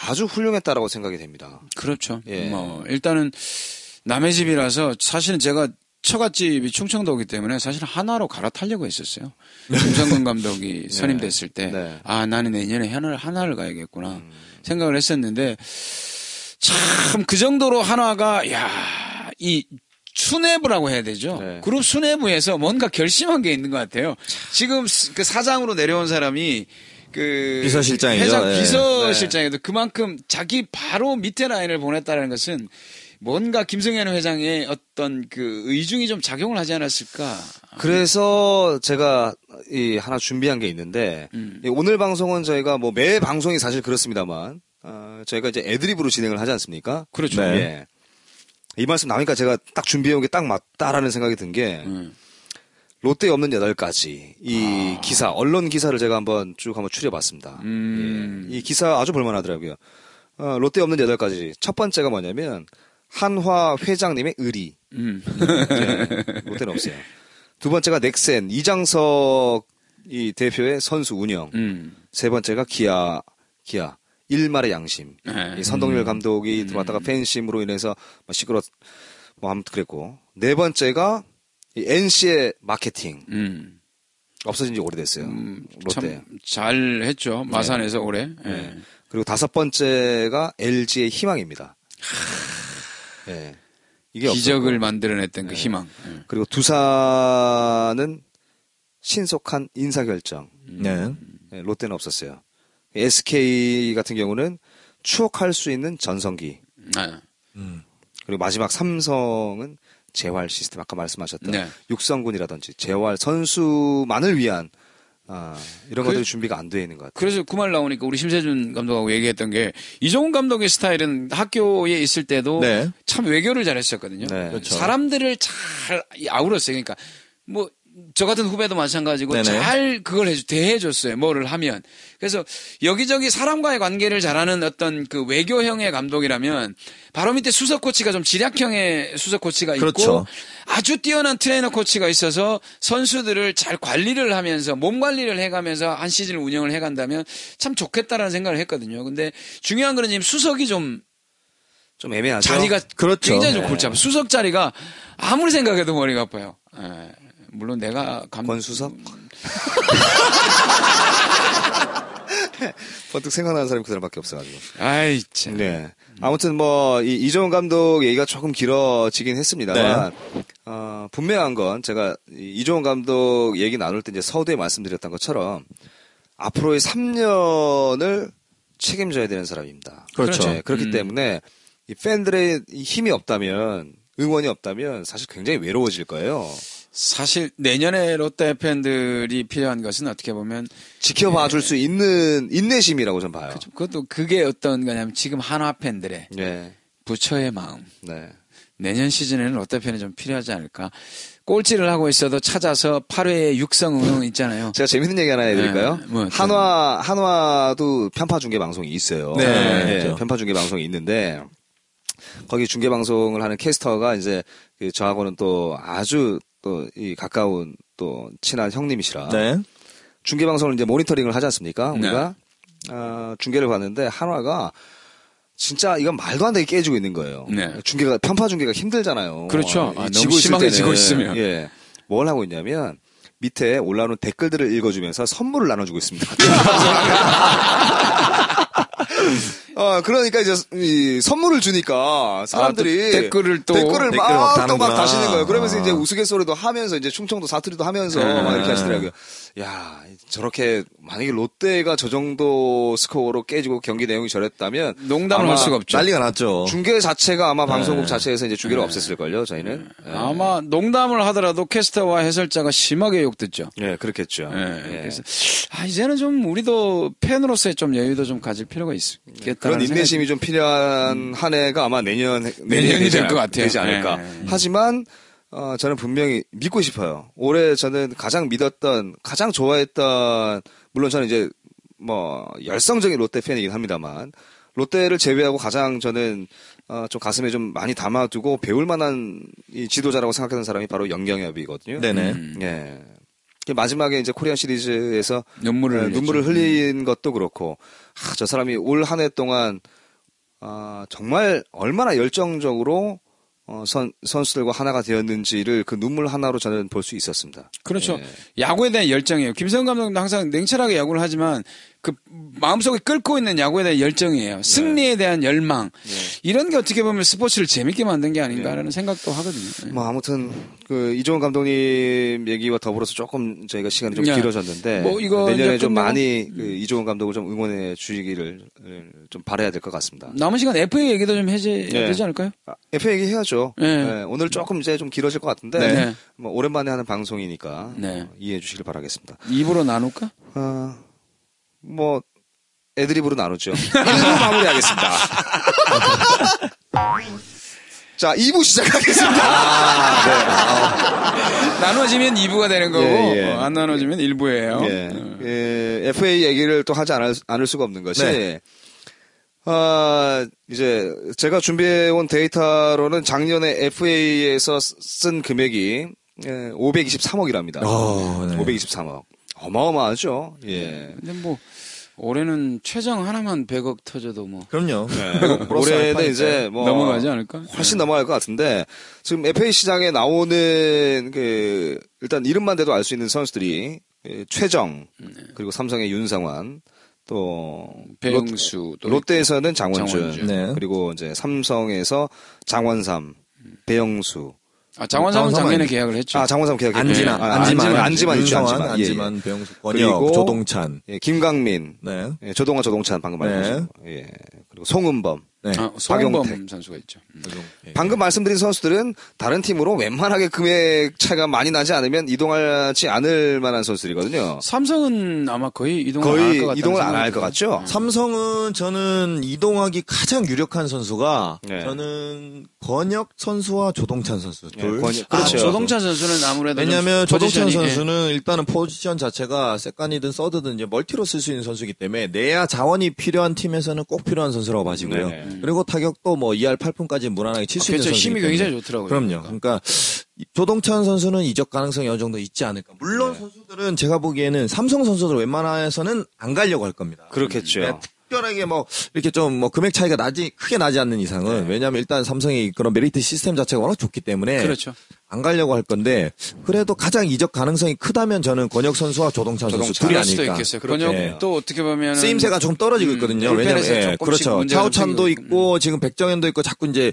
아주 훌륭했다라고 생각이 됩니다. 그렇죠. 예. 뭐 일단은 남의 집이라서 사실은 제가 처갓집이 충청도이기 때문에 사실 하나로 갈아타려고 했었어요. 김성근 감독이 선임됐을 때, 네. 아 나는 내년에 하나를 하나를 가야겠구나 생각을 했었는데 참 그 정도로 한화가 야 이 수뇌부라고 해야 되죠. 네. 그룹 수뇌부에서 뭔가 결심한 게 있는 것 같아요. 지금 스- 그 사장으로 내려온 사람이 그 비서실장이죠. 회장 네. 비서실장에도 그만큼 자기 바로 밑에 라인을 보냈다는 것은 뭔가 김승현 회장의 어떤 그 의중이 좀 작용을 하지 않았을까. 그래서 제가 이 하나 준비한 게 있는데 음. 이 오늘 방송은 저희가 뭐 매 방송이 사실 그렇습니다만 어, 저희가 이제 애드립으로 진행을 하지 않습니까? 그렇죠. 네. 예. 이 말씀 나오니까 제가 딱 준비해온 게 딱 맞다라는 생각이 든 게 음. 롯데 없는 여덟 가지 이 기사 언론 기사를 제가 한번 쭉 한번 추려봤습니다. 음. 예. 이 기사 아주 볼만하더라고요. 어, 롯데 없는 여덟 가지 첫 번째가 뭐냐면 한화 회장님의 의리. 음. 네, 롯데는 없어요. 두 번째가 넥센 이장석 이 대표의 선수 운영. 음. 세 번째가 기아 기아 일말의 양심. 네. 이 선동열 감독이 들어왔다가 팬심으로 인해서 뭐 시끄러 뭐 아무튼 그랬고 네 번째가 이 NC의 마케팅 음. 없어진 지 오래됐어요. 음, 롯데. 참잘 했죠. 마산에서 올해. 예. 네. 그리고 다섯 번째가 LG의 희망입니다. 네. 이게 기적을 없었고. 만들어냈던 그 희망. 예. 그리고 두산은 신속한 인사 결정. 네. 네, 롯데는 없었어요. SK 같은 경우는 추억할 수 있는 전성기. 아, 그리고 마지막 삼성은 재활 시스템 아까 말씀하셨던 네. 육성군이라든지 재활 선수만을 위한 아, 이런 그- 것들이 준비가 안 돼 있는 것 같아요. 그래서 그 말 나오니까 우리 심세준 감독하고 얘기했던 게 이종훈 감독의 스타일은 학교에 있을 때도 네. 참 외교를 잘했었거든요. 네. 그렇죠. 사람들을 잘 아우렀어요. 그러니까 뭐 저 같은 후배도 마찬가지고 네네. 잘 그걸 해주 대해줬어요. 뭐를 하면 그래서 여기저기 사람과의 관계를 잘하는 어떤 그 외교형의 감독이라면 바로 밑에 수석 코치가 좀 지략형의 수석 코치가 있고 그렇죠. 아주 뛰어난 트레이너 코치가 있어서 선수들을 잘 관리를 하면서 몸 관리를 해가면서 한 시즌을 운영을 해간다면 참 좋겠다라는 생각을 했거든요. 근데 중요한 거는 지금 수석이 좀좀 애매하죠. 자리가 그렇죠. 굉장히 좀 네. 골치 아파. 수석 자리가 아무리 생각해도 머리가 아파요. 예. 물론 내가 감 권수석? 번뜩 생각나는 사람이 그 사람밖에 없어가지고. 아이 참. 네. 아무튼 뭐, 이, 이종훈 감독 얘기가 조금 길어지긴 했습니다만, 네. 어, 분명한 건 제가 이- 이종훈 감독 얘기 나눌 때 이제 서두에 말씀드렸던 것처럼 앞으로의 3년을 책임져야 되는 사람입니다. 그렇죠. 네, 그렇기 음. 때문에 이 팬들의 이 힘이 없다면, 응원이 없다면 사실 굉장히 외로워질 거예요. 사실 내년에 롯데 팬들이 필요한 것은 어떻게 보면 지켜봐 줄수 있는 인내심이라고 좀 봐요. 그죠. 그것도 그게 어떤 거냐면 지금 한화 팬들의 네. 부처의 마음. 네. 내년 시즌에는 롯데 팬이 좀 필요하지 않을까. 꼴찌를 하고 있어도 찾아서 8회에 육성 응원 있잖아요. 제가 재밌는 얘기 하나 해드릴까요? 네, 뭐 한화 한화도 편파 중계 방송이 있어요. 네, 예, 그렇죠. 편파 중계 방송이 있는데 거기 중계 방송을 하는 캐스터가 이제 그 저하고는 또 아주 또 이 가까운 또 친한 형님이시라 네. 중계 방송을 이제 모니터링을 하지 않습니까? 네. 우리가 어, 중계를 봤는데 한화가 진짜 이건 말도 안 되게 깨지고 있는 거예요. 네. 중계가 편파 중계가 힘들잖아요. 그렇죠. 이 아, 지고 심하게 지고 있으면. 예. 뭘 하고 있냐면 밑에 올라오는 댓글들을 읽어주면서 선물을 나눠주고 있습니다. 어, 그러니까 이제 이 선물을 주니까 사람들이 아, 또 댓글을 또- 댓글을 막막또막 다는구나. 다시는 거예요. 그러면서 아. 이제 우스갯소리도 하면서 이제 충청도 사투리도 하면서 네. 막 이렇게 하시더라고요. 야, 저렇게 만약에 롯데가 저 정도 스코어로 깨지고 경기 내용이 저랬다면 농담을 할 수가 없죠. 난리가 났죠. 중계 자체가 아마 방송국 네. 자체에서 이제 중계를 없앴을 걸요. 저희는. 예. 아마 농담을 하더라도 캐스터와 해설자가 심하게 욕듣죠. 예, 그렇겠죠. 예, 예. 그래서 아 이제는 좀 우리도 팬으로서의 좀 여유도 좀 가질 필요가 있겠다. 그런 인내심이 좀 필요한 한 해가 아마 내년 음. 내년이 될 것 같아요. 되지 않을까. 예. 하지만 어, 저는 분명히 믿고 싶어요. 올해 저는 가장 믿었던, 가장 좋아했던, 물론 저는 이제 뭐 열성적인 롯데 팬이긴 합니다만 롯데를 제외하고 가장 저는 어, 좀 가슴에 좀 많이 담아두고 배울 만한 이 지도자라고 생각하는 사람이 바로 영경엽이거든요. 네네. 음. 예. 마지막에 이제 코리안 시리즈에서 눈물을 예, 흘렸죠. 눈물을 흘린 것도 그렇고 아, 저 사람이 올 한 해 동안 아, 정말 얼마나 열정적으로 어, 선, 선수들과 하나가 되었는지를 그 눈물 하나로 저는 볼 수 있었습니다. 그렇죠. 예. 야구에 대한 열정이에요. 김성 감독도 항상 냉철하게 야구를 하지만 그 마음속에 끓고 있는 야구에 대한 열정이에요. 승리에 대한 열망. 이런 게 어떻게 보면 스포츠를 재밌게 만든 게 아닌가라는 생각도 하거든요. 예. 뭐 아무튼 그 이종훈 감독님 얘기와 더불어서 조금 저희가 시간이 좀 네. 길어졌는데 뭐 이거 내년에 좀 많이 그 이종훈 감독을 좀 응원해 주시기를 에, 좀 바라야 될 것 같습니다. 남은 시간 FA 얘기도 좀 네. 되지 않을까요? 아, FA 얘기 해야죠. 네. 네, 오늘 조금 이제 좀 길어질 것 같은데 네. 뭐 오랜만에 하는 방송이니까 네. 어, 이해해 주시길 바라겠습니다. 입으로 나눌까? 어, 뭐 애드립으로 나누죠. 1부 마무리하겠습니다. 자, 2부 시작하겠습니다. 나눠지면 2부가 되는 거고 예, 예. 어, 안 나눠지면 1부예요. 예, 예, FA 얘기를 또 하지 않을, 않을 수가 없는 것이, 네. 아, 이제 제가 준비해온 데이터로는 작년에 FA에서 쓴 금액이 예, 523억이랍니다. 어, 네. 523억. 어마어마하죠. 예. 근데 뭐 올해는 최정 하나만 100억 터져도 뭐 그럼요. 네. 플러스 올해는. 이제 뭐 넘어가지 않을까? 훨씬 넘어갈 것 같은데 지금 FA 시장에 나오는 그 일단 이름만 대도 알 수 있는 선수들이 그 최정 그리고 삼성의 윤상환 또 배영수 또 롯데, 롯데 에서는 장원준, 장원준. 네. 그리고 이제 삼성에서 장원삼, 배영수 아, 장원삼은 장원삼 작년에 아니- 계약을 했죠. 아 장원삼 계약했 안지만, 아, 안지만, 안지만 안지만 있죠 윤성환, 안지만 예, 예. 안지만, 배영수, 권혁, 그리고 조동찬. 예, 김강민 네. 예, 조동아 조동찬 방금 네. 말씀하신 거. 예. 그리고 송은범 네. 아, 박용택. 선수가 있죠. 음. 방금 말씀드린 선수들은 다른 팀으로 웬만하게 금액 차이가 많이 나지 않으면 이동하지 않을 만한 선수들이거든요. 삼성은 아마 거의 이동을 안할 거의 것 같다는 이동을 안 할 것. 같죠? 삼성은 저는 이동하기 가장 유력한 선수가 네. 저는 권혁 선수와 조동찬 선수 네, 둘. 권혁- 아, 그렇죠. 조동찬 선수는 아무래도 좀 왜냐하면 조동찬 포지션이, 예. 선수는 일단은 포지션 자체가 second이든 서드든 이제 멀티로 쓸 수 있는 선수이기 때문에 내야 자원이 필요한 팀에서는 꼭 필요한 선수라고 봐지고요. 네. 그리고 타격도 뭐 2할 8푼까지 무난하게 칠수 있는 그렇죠. 힘이 굉장히 좋더라고요. 그럼요. 그러니까 이- 조동찬 선수는 이적 가능성이 어느 정도 있지 않을까. 물론 네. 선수들은 제가 보기에는 삼성 선수들 웬만해서는 안 가려고 할 겁니다. 그렇겠죠. 네, 특별하게 뭐 이렇게 좀 뭐 금액 차이가 나지 크게 나지 않는 이상은 네. 왜냐하면 일단 삼성이 그런 메리트 시스템 자체가 워낙 좋기 때문에 그렇죠. 안 가려고 할 건데 그래도 가장 이적 가능성이 크다면 저는 권혁 선수와 조동찬, 선수 조동찬. 둘이 아닐까. 있겠어요. 권혁도 어떻게 보면 쓰임새가 조금 떨어지고 음, 있거든요. 불펜에서 왜냐면 예, 그렇죠. 좀 차우찬도 있고 지금 백정현도 있고 자꾸 이제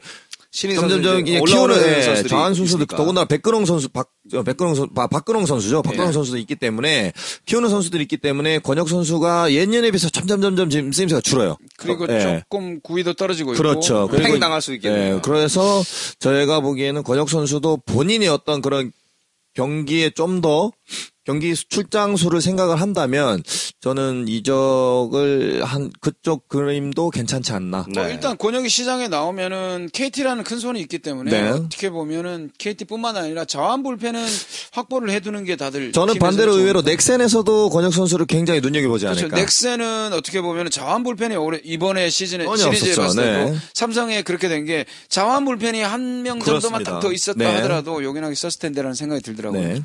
신인 점점점 키우는 예, 선수도 있으니까. 더군다나 백근홍 선수 박 어, 백근홍 선 박- 박근홍 선수죠. 박근홍 예. 선수도 있기 때문에 키우는 선수들이 있기 때문에 권혁 선수가 예년에 비해서 점점점점 지금 쓰임새가 줄어요. 그리고 예. 조금 구위도 떨어지고 그렇죠. 있고 팽 당할 수 있겠네요. 예, 그래서 저희가 보기에는 권혁 선수도 본인의 어떤 그런 경기에 좀 더 경기 출장 수를 생각을 한다면 저는 이적을 한 그쪽 그림도 괜찮지 않나. 뭐 네. 일단 권혁이 시장에 나오면은 KT라는 큰 손이 있기 때문에 네. 어떻게 보면은 KT뿐만 아니라 자완 불펜은 확보를 해두는 게 다들 저는 반대로 좋은 의외로 거. 넥센에서도 권혁 선수를 굉장히 눈여겨보지 그렇죠. 않을까. 넥센은 어떻게 보면 자완 불펜이 올해 이번에 시즌에 시리즈에 없었죠. 봤을 네. 삼성에 그렇게 된 게 자완 불펜이 한 명 정도만. 딱 더 있었다 네. 하더라도 요긴하게 썼을 텐데라는 생각이 들더라고요. 네.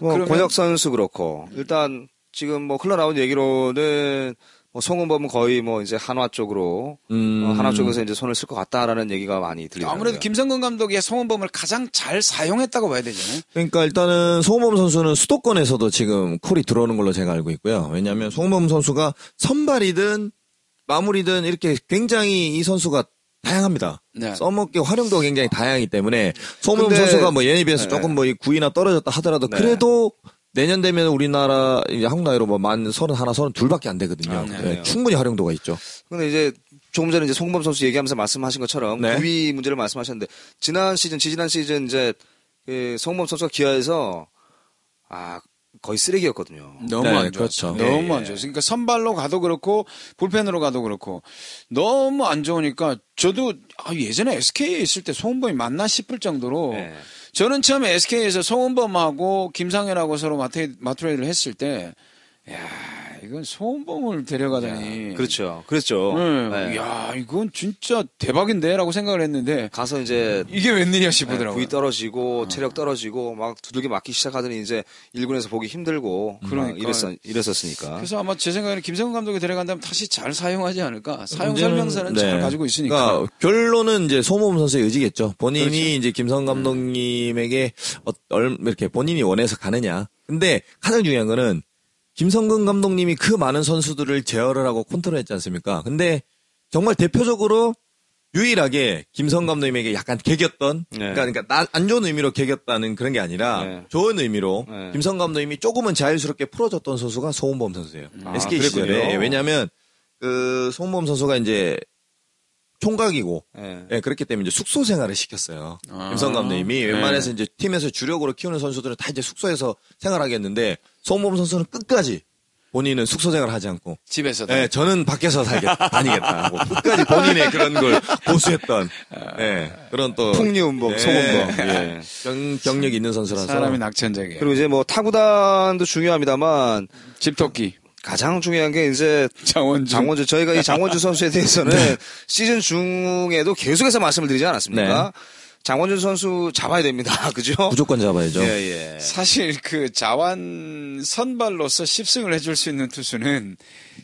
뭐 권혁 선수 그렇고 일단 지금 뭐 흘러나온 얘기로는 뭐 송은범은 거의 뭐 이제 한화 쪽으로 음. 어, 한화 쪽에서 이제 손을 쓸 것 같다라는 얘기가 많이 들리더라고요. 아무래도 김성근 감독이 송은범을 가장 잘 사용했다고 봐야 되잖아요. 그러니까 일단은 송범 선수는 수도권에서도 지금 콜이 들어오는 걸로 제가 알고 있고요. 왜냐하면 송범 선수가 선발이든 마무리든 이렇게 굉장히 이 선수가 다양합니다. 네. 써먹기 활용도가 굉장히 다양하기 때문에 송범 근데- 선수가 뭐 예에 비해서 네. 조금 뭐이 구위나 떨어졌다 하더라도 네. 그래도 내년 되면 우리나라 이제 한국 나이로 뭐만 서른 하나 서른 둘밖에 안 되거든요. 아, 네, 그래요? 충분히 활용도가 있죠. 근데 이제 조금 전에 이제 송범 선수 얘기하면서 말씀하신 것처럼 네. 구위 문제를 말씀하셨는데 지난 시즌 지지난 시즌 이제 그 송범 선수가 기아에서 아 거의 쓰레기였거든요. 너무 네, 안 좋았죠. 그렇죠. 너무 예, 안 예. 좋았어요. 그러니까 선발로 가도 그렇고 불펜으로 가도 그렇고 너무 안 좋으니까 저도 아, 예전에 SK에 있을 때 송은범이 맞나 싶을 정도로 네. 저는 처음에 SK에서 송은범하고 김상현하고 서로 마트, 마트레이드를 했을 때 야, 이건 송은범을 데려가다니. 그렇죠. 그랬죠. 네. 네. 야, 이건 진짜 대박인데라고 생각을 했는데 가서 이제 이게 웬일이야 네, 싶더라고요. 부위 떨어지고 체력 떨어지고 막 두들겨 맞기 시작하더니 이제 1군에서 보기 힘들고 그러니까. 막 이랬었, 이랬었으니까. 그래서 아마 제 생각에는 김성근 감독이 데려간다면 다시 잘 사용하지 않을까. 사용 설명서는 잘 네. 가지고 있으니까. 그러니까 결론은 이제 소모범 선수의 의지겠죠. 본인이 그렇죠. 이제 김성 감독님에게 어, 얼, 이렇게 본인이 원해서 가느냐. 근데 가장 중요한 거는 김성근 감독님이 그 많은 선수들을 제어를 하고 컨트롤 했지 않습니까? 근데 정말 대표적으로 유일하게 김성 감독님에게 약간 개겼던, 네. 그러니까, 그러니까 나- 안 좋은 의미로 개겼다는 그런 게 아니라 네. 좋은 의미로 네. 김성 감독님이 조금은 자유스럽게 풀어줬던 선수가 소은범 선수예요. 아, SK. 시절에 예, 왜냐하면 그 소은범 선수가 이제 총각이고 네. 예, 그렇기 때문에 이제 숙소 생활을 시켰어요. 아. 김성 감독님이 네. 웬만해서 이제 팀에서 주력으로 키우는 선수들은 다 이제 숙소에서 생활하겠는데 송범 선수는 끝까지 본인은 숙소 생활을 하지 않고 집에서도. 예, 저는 밖에서 살겠다, 다니겠다 하고 끝까지 본인의 그런 걸 고수했던 예, 그런 또 풍류음봉, 예, 소음봉. 예, 경, 경력 있는 선수라서 사람이 낙천적이에요. 그리고 이제 뭐 타구단도 중요합니다만 집토끼. 가장 중요한 게 이제 장원주. 장원주 저희가 이 장원주 선수에 대해서는 시즌 중에도 계속해서 말씀을 드리지 않았습니까? 장원준 선수 잡아야 됩니다. 그죠? 무조건 잡아야죠. 예, 예. 사실 그 자완 선발로서 10승을 해줄 수 있는 투수는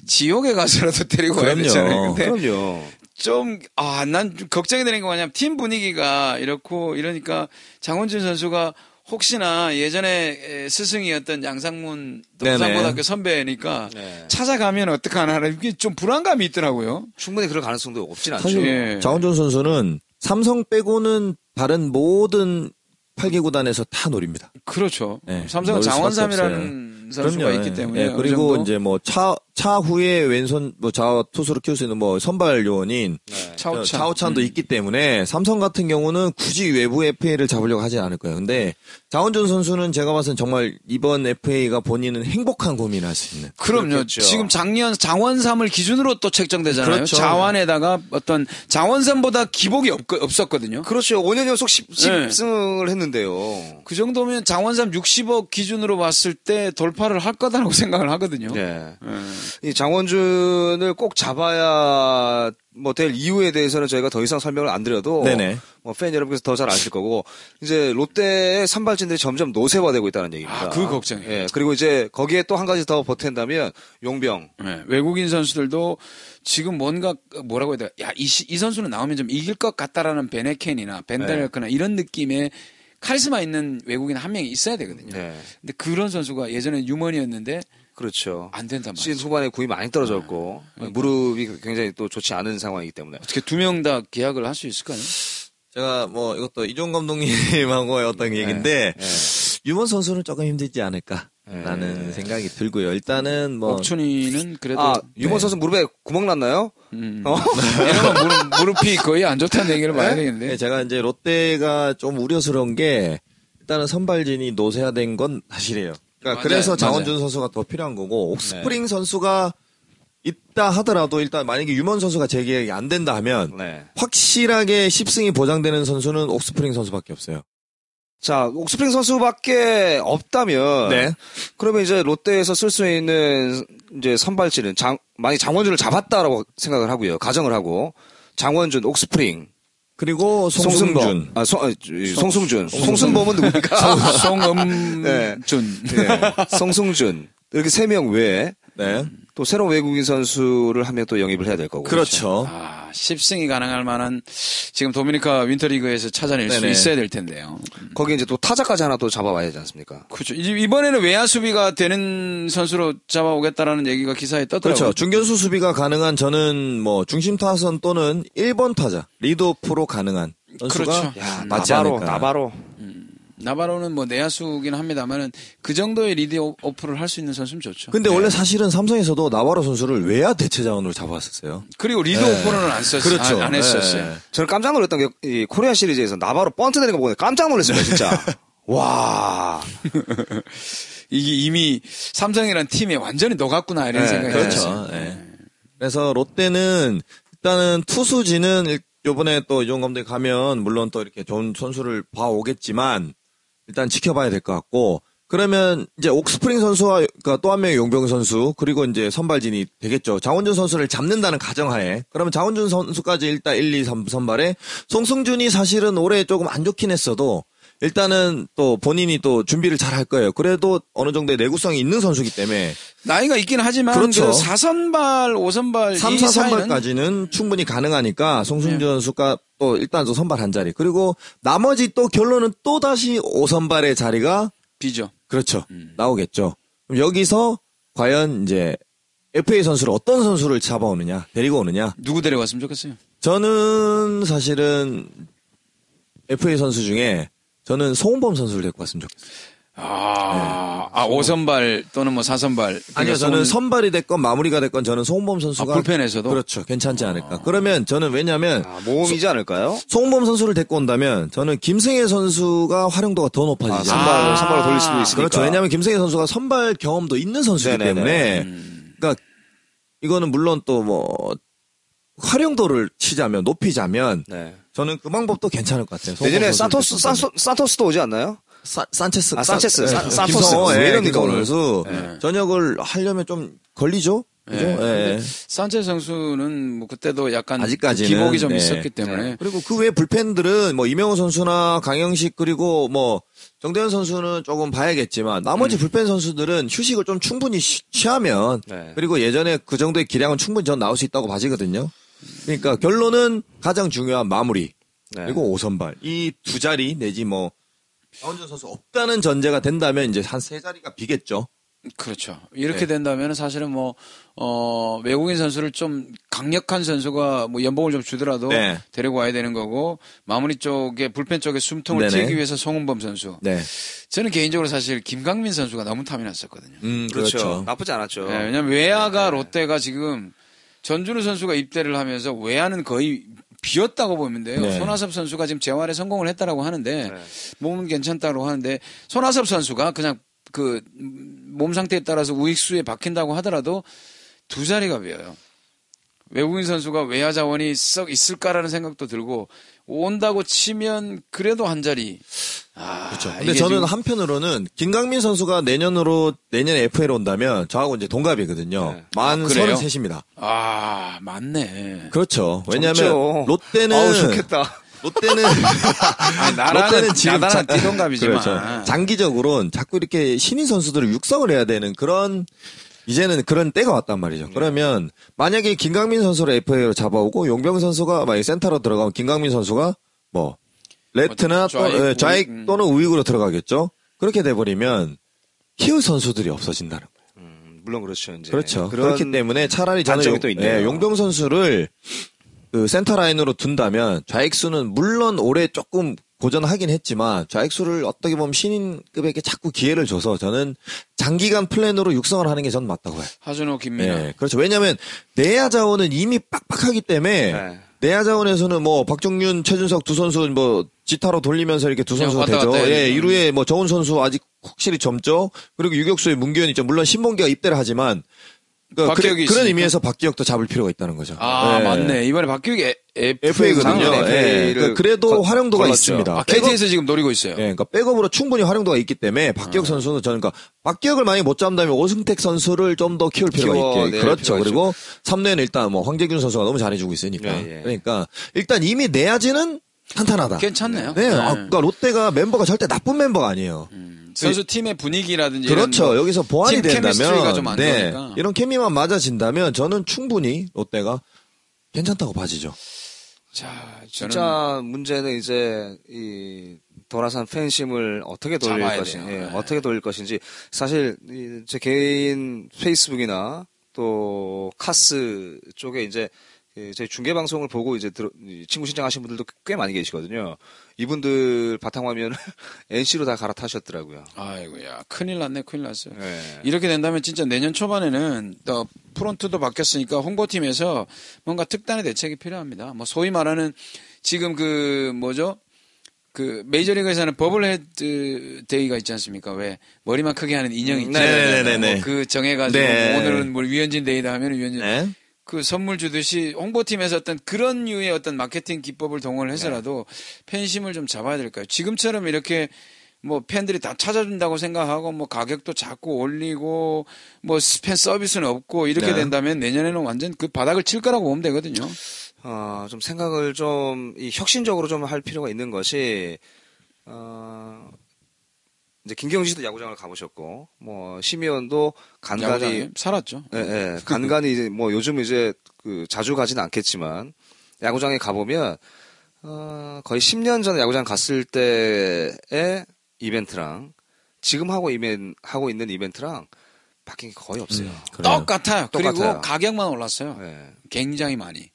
지옥에 가서라도 데리고 가야 그럼요. 되잖아요. 근데 그럼요. 좀, 아, 난 좀 걱정이 되는 게 뭐냐면 팀 분위기가 이렇고 이러니까 장원준 선수가 혹시나 예전에 스승이었던 양상문 네네. 부산고등학교 선배니까 네. 찾아가면 어떡하나 이게 좀 불안감이 있더라고요. 충분히 그럴 가능성도 없진 않죠. 사실 예. 장원준 선수는 삼성 빼고는 다른 모든 8개 구단에서 다 노립니다. 그렇죠. 네, 삼성은 장원삼이라는 선수가 그럼요. 있기 때문에 예, 어느 그리고 이제 뭐 차 차후에 왼손 뭐 좌 투수로 키울 수 있는 뭐 선발 요원인 네. 차오찬. 차오찬도 있기 때문에 삼성 같은 경우는 굳이 외부 FA를 잡으려고 하지 않을 거예요. 근데 장원준 선수는 제가 봐서는 정말 이번 FA가 본인은 행복한 고민을 할 수 있는. 그럼요. 그렇겠죠. 지금 작년 장원삼을 기준으로 또 책정되잖아요. 그렇죠. 자완에다가 어떤 장원삼보다 기복이 없, 없었거든요. 그렇죠. 5년 연속 10, 네. 10승을 했는데요. 그 정도면 장원삼 60억 기준으로 봤을 때 돌파를 할 거다라고 생각을 하거든요. 네. 예. 이 장원준을 꼭 잡아야 뭐될 이유에 대해서는 저희가 더 이상 설명을 안 드려도 네네. 뭐 팬 여러분께서 더 잘 아실 거고 이제 롯데의 선발진들이 점점 노쇠화되고 있다는 얘기입니다. 아, 그 걱정이에요. 예. 그리고 이제 거기에 또 한 가지 더 보탠다면 용병. 네, 외국인 선수들도 지금 뭔가 뭐라고 해야 돼? 야, 이, 시- 이 선수는 나오면 좀 이길 것 같다라는 베네켄이나 벤달크나 이런 느낌의 카리스마 있는 외국인 한 명이 있어야 되거든요. 네. 근데 그런 선수가 예전에 유먼이었는데 그렇죠. 안 된단 말이죠. 시즌 후반에 구위 많이 떨어졌고 무릎이 굉장히 또 좋지 않은 상황이기 때문에 어떻게 두 명 다 계약을 할 수 있을까요? 제가 뭐 이것도 이종 감독님하고의 어떤 얘기인데 네. 유먼 선수는 조금 힘들지 않을까 라는 네. 생각이 들고요. 일단은 뭐 옥춘이는 그래도 아 유먼 네. 선수 무릎에 구멍 났나요? 음, 어? 무릎, 무릎이 거의 안 좋다는 얘기를 네, 되겠는데. 제가 이제 롯데가 좀 우려스러운 게 일단은 선발진이 노쇠화된 건 사실이에요. 그러니까 맞아요. 그래서 맞아요. 장원준 선수가 더 필요한 거고 옥스프링 선수가 있다 하더라도 일단 만약에 유먼 선수가 재계약이 안 된다 하면 네. 확실하게 10승이 보장되는 선수는 옥스프링 선수밖에 없어요. 자 옥스프링 선수밖에 없다면 네. 그러면 이제 롯데에서 쓸 수 있는 이제 선발진은 장 만약 장원준을 잡았다라고 생각을 하고요. 가정을 하고 장원준, 옥스프링, 그리고 송승준. 아, 송, 아, 이, 송승준, 송승범은 누굽니까? 송음준. 네. 네. 송승준 이렇게 세 명 외에 네. 또 새로운 외국인 선수를 한명또 영입을 해야 될 거고. 그렇죠. 아, 10승이 가능할 만한 지금 도미니카 윈터리그에서 찾아낼 수 네네. 있어야 될 텐데요. 거기 이제 또 타자까지 하나 또 잡아와야 되지 않습니까? 그렇죠. 이번에는 외야 수비가 되는 선수로 잡아오겠다라는 얘기가 기사에 떴더라고요. 그렇죠. 중견수 수비가 가능한 저는 뭐 중심 타선 또는 1번 타자 리드오프로 가능한 선수가 그렇죠. 야, 맞지 나바로, 않을까. 나바로. 나바로는 뭐 내야수긴 합니다만은 그 정도의 리드 오프를 할 수 있는 선수면 좋죠. 근데 원래 사실은 삼성에서도 나바로 선수를 외야 대체 자원으로 잡아왔었어요. 그리고 리드 네. 오프는 안 썼어요. 그렇죠. 안, 안 했었어요. 네. 저는 깜짝 놀랐던 게이 코리아 시리즈에서 나바로 번트 내는 거 보고 깜짝 놀랐습니다, 진짜. 와. 이게 이미 삼성이라는 팀에 완전히 녹았구나 이런 네, 생각이 그렇죠. 들었어요. 네. 그래서 롯데는 일단은 투수진은 일- 요번에 또 이종 감독이 가면 물론 또 이렇게 좋은 선수를 봐오겠지만 일단 지켜봐야 될 것 같고 그러면 이제 옥스프링 선수와 그러니까 또 한 명의 용병 선수 그리고 이제 선발진이 되겠죠. 장원준 선수를 잡는다는 가정하에 그러면 장원준 선수까지 일단 1, 2, 3 선발에 송승준이 사실은 올해 조금 안 좋긴 했어도 일단은 또 본인이 또 준비를 잘 할 거예요. 그래도 어느 정도의 내구성이 있는 선수기 때문에 나이가 있긴 하지만 그렇죠. 그 4선발, 5선발 3, 이 4선발까지는 충분히 가능하니까 송승준 네. 선수가 또 일단 저 선발 한 자리 그리고 나머지 또 결론은 또 다시 5선발의 자리가 비죠. 그렇죠 음. 나오겠죠. 그럼 여기서 과연 이제 FA 선수를 어떤 선수를 잡아오느냐 데리고 오느냐 누구 데려갔으면 좋겠어요. 저는 사실은 FA 선수 중에 저는 송범 선수를 데리고 왔으면 좋겠어요. 아, 아 5선발 또는 뭐 4선발. 아니요, 저는 선발이 됐건 마무리가 됐건 저는 송범 선수가 아, 불펜에서도? 그렇죠, 괜찮지 않을까. 그러면 저는 왜냐하면 아, 모험이지 않을까요? 송범 선수를 데리고 온다면 저는 김승혜 선수가 활용도가 더 아, 높아지죠. 선발, 선발로 돌릴 수도 있으니까. 그렇죠. 왜냐하면 김승혜 선수가 선발 경험도 있는 선수이기 네네네. 때문에 음. 그러니까 이거는 물론 또 뭐 활용도를 치자면 높이자면 네. 저는 그 방법도 괜찮을 것 같아요. 내년에 선수를 산토스, 산토, 산토스도 오지 않나요? 사, 산체스. 아, 산체스. 산- 산- 예, 산토스. 왜 김성호 오늘? 예. 전역을 하려면 좀 걸리죠? 그죠? 예. 예. 산체 선수는 뭐 그때도 약간 아직까지는, 기복이 좀 네. 있었기 때문에 그리고 그 외 불펜들은 뭐 이명호 선수나 강영식 그리고 뭐 정대현 선수는 조금 봐야겠지만 나머지 불펜 선수들은 휴식을 좀 충분히 쉬- 취하면 네. 그리고 예전에 그 정도의 기량은 충분히 전 나올 수 있다고 봐지거든요. 그러니까 결론은 가장 중요한 마무리 네. 그리고 5선발 이 두 자리 내지 뭐 강원준 선수 없다는 전제가 된다면 이제 한 세 자리가 비겠죠. 그렇죠. 이렇게 네. 된다면 사실은 뭐, 어, 외국인 선수를 좀 강력한 선수가 뭐 연봉을 좀 주더라도 네. 데리고 와야 되는 거고 마무리 쪽에 불펜 쪽에 숨통을 네네. 튀기 위해서 송은범 선수. 네. 저는 개인적으로 사실 김강민 선수가 너무 탐이 났었거든요. 음, 그렇죠. 그렇죠. 나쁘지 않았죠. 네, 왜냐면 외야가 롯데가 지금 전준우 선수가 입대를 하면서 외야는 거의 비었다고 보면 돼요. 네. 손아섭 선수가 지금 재활에 성공을 했다라고 하는데 네. 몸은 괜찮다고 하는데 손아섭 선수가 그냥 그 몸 상태에 따라서 우익수에 박힌다고 하더라도 두 자리가 비어요. 외국인 선수가 외야 자원이 썩 있을까라는 생각도 들고 온다고 치면 그래도 한 자리. 아, 그렇죠. 근데 저는 지금 한편으로는 김강민 선수가 내년으로 내년에 FA로 온다면 저하고 이제 동갑이거든요. 네. 만 아, 그래요? 33입니다. 아 맞네. 그렇죠. 왜냐하면. 롯데는 아우 좋겠다. 롯데는 아니, 나라는 롯데는 지금 나라는 자- 띠동갑이지만 그렇죠. 장기적으로는 자꾸 이렇게 신인 선수들을 육성을 해야 되는 그런 이제는 그런 때가 왔단 말이죠. 네. 그러면 만약에 김강민 선수를 FA로 잡아오고 용병 선수가 만약 센터로 들어가면 김강민 선수가 뭐 레프트나 뭐또 좌익, 예, 좌익 우익, 음. 또는 우익으로 들어가겠죠. 그렇게 돼버리면 키울 선수들이 없어진다는 거예요. 음, 물론 그렇죠. 이제 그렇죠. 그렇기 때문에 차라리 저는 용, 또. 예, 용병 선수를 그 센터 라인으로 둔다면 좌익수는 물론 올해 조금 고전하긴 했지만 좌익수를 어떻게 보면 신인급에게 자꾸 기회를 줘서 저는 장기간 플랜으로 육성을 하는 게 전 맞다고 해요. 하준호 김민호. 예, 그렇죠. 왜냐하면 내야 자원은 이미 빡빡하기 때문에 네. 내야 자원에서는 뭐 박정윤, 최준석 두 선수 뭐 지타로 돌리면서 이렇게 두 그냥 선수 왔다 되죠. 예, 되죠. 이루에 뭐 정훈 선수 아직 확실히 젊죠. 그리고 유격수의 문규현 있죠. 물론 신봉기가 입대를 하지만 그러니까 박기혁이 그래- 그런. 의미에서 박기혁도 잡을 필요가 있다는 거죠. 아 예. 맞네. 이번에 박규익 FA거든요. 를 그러니까 그래도 걸- 활용도가 걸렀죠. 있습니다. 아, KT에서 지금 노리고 있어요. 예, 그러니까 백업으로 충분히 활용도가 있기 때문에 박기혁 선수는 저는 그러니까 박기혁을 만약에 못 잡는다면 오승택 선수를 좀 더 키울 필요가 키워 있게 낼 그렇죠. 그리고 3레는 일단 뭐 황재균 선수가 너무 잘해주고 있으니까 예, 예. 그러니까 일단 이미 내야지는 탄탄하다. 괜찮네요. 네, 네. 아, 그러니까 롯데가 mem버가 절대 나쁜 멤버가 아니에요. 선수 팀의 분위기라든지 그렇죠. 뭐 여기서 보완이 팀 케미스트리가 된다면, 좀안 네, 좋으니까. 이런 케미만 맞아진다면 저는 충분히 롯데가 괜찮다고 봐지죠. 자, 저는 진짜 문제는 이제 이 도라산 팬심을 어떻게 돌릴 것인지. 예, 네. 어떻게 돌릴 것인지 사실 이, 제 개인 페이스북이나 또 카스 쪽에 이제 그 저희 중계 방송을 보고 이제 들어, 이 친구 신청하신 분들도 꽤 많이 계시거든요. 이분들 바탕화면을 NC로 다 갈아타셨더라고요. 아이고야 큰일 났네, 큰일 났어요. 예. 이렇게 된다면 진짜 내년 초반에는 또 프론트도 바뀌었으니까 홍보팀에서 뭔가 특단의 대책이 필요합니다. 뭐 소위 말하는 지금 그 뭐죠? 그 메이저리그에서는 bobblehead day가 있지 않습니까? 왜 머리만 크게 하는 인형이 음, 있잖아요. 네네네네. 뭐그 정해가지고 네. 오늘은 뭐 류현진 day다 하면 류현진 네. 그 선물 주듯이 홍보팀에서 어떤 그런 류의 어떤 마케팅 기법을 동원을 해서라도 팬심을 좀 잡아야 될까요? 지금처럼 이렇게 뭐 팬들이 다 찾아준다고 생각하고 뭐 가격도 자꾸 올리고 뭐 팬 서비스는 없고 이렇게 네. 된다면 내년에는 완전 그 바닥을 칠 거라고 보면 되거든요. 어, 좀 생각을 좀, 이 혁신적으로 좀 할 필요가 있는 것이, 어, 이제 김경진 씨도 야구장을 가보셨고, 뭐, 심의원도 간간히, 살았죠. 예, 예, 간간히 이제 뭐 요즘 이제 그 자주 가지는 않겠지만, 야구장에 가보면, 어, 거의 10년 전에 야구장 갔을 때의 이벤트랑, 지금 하고 이벤, 하고 있는 이벤트랑 바뀐 게 거의 없어요. 그래요. 똑같아요. 그리고 똑같아요. 가격만 올랐어요. 예. 굉장히 많이.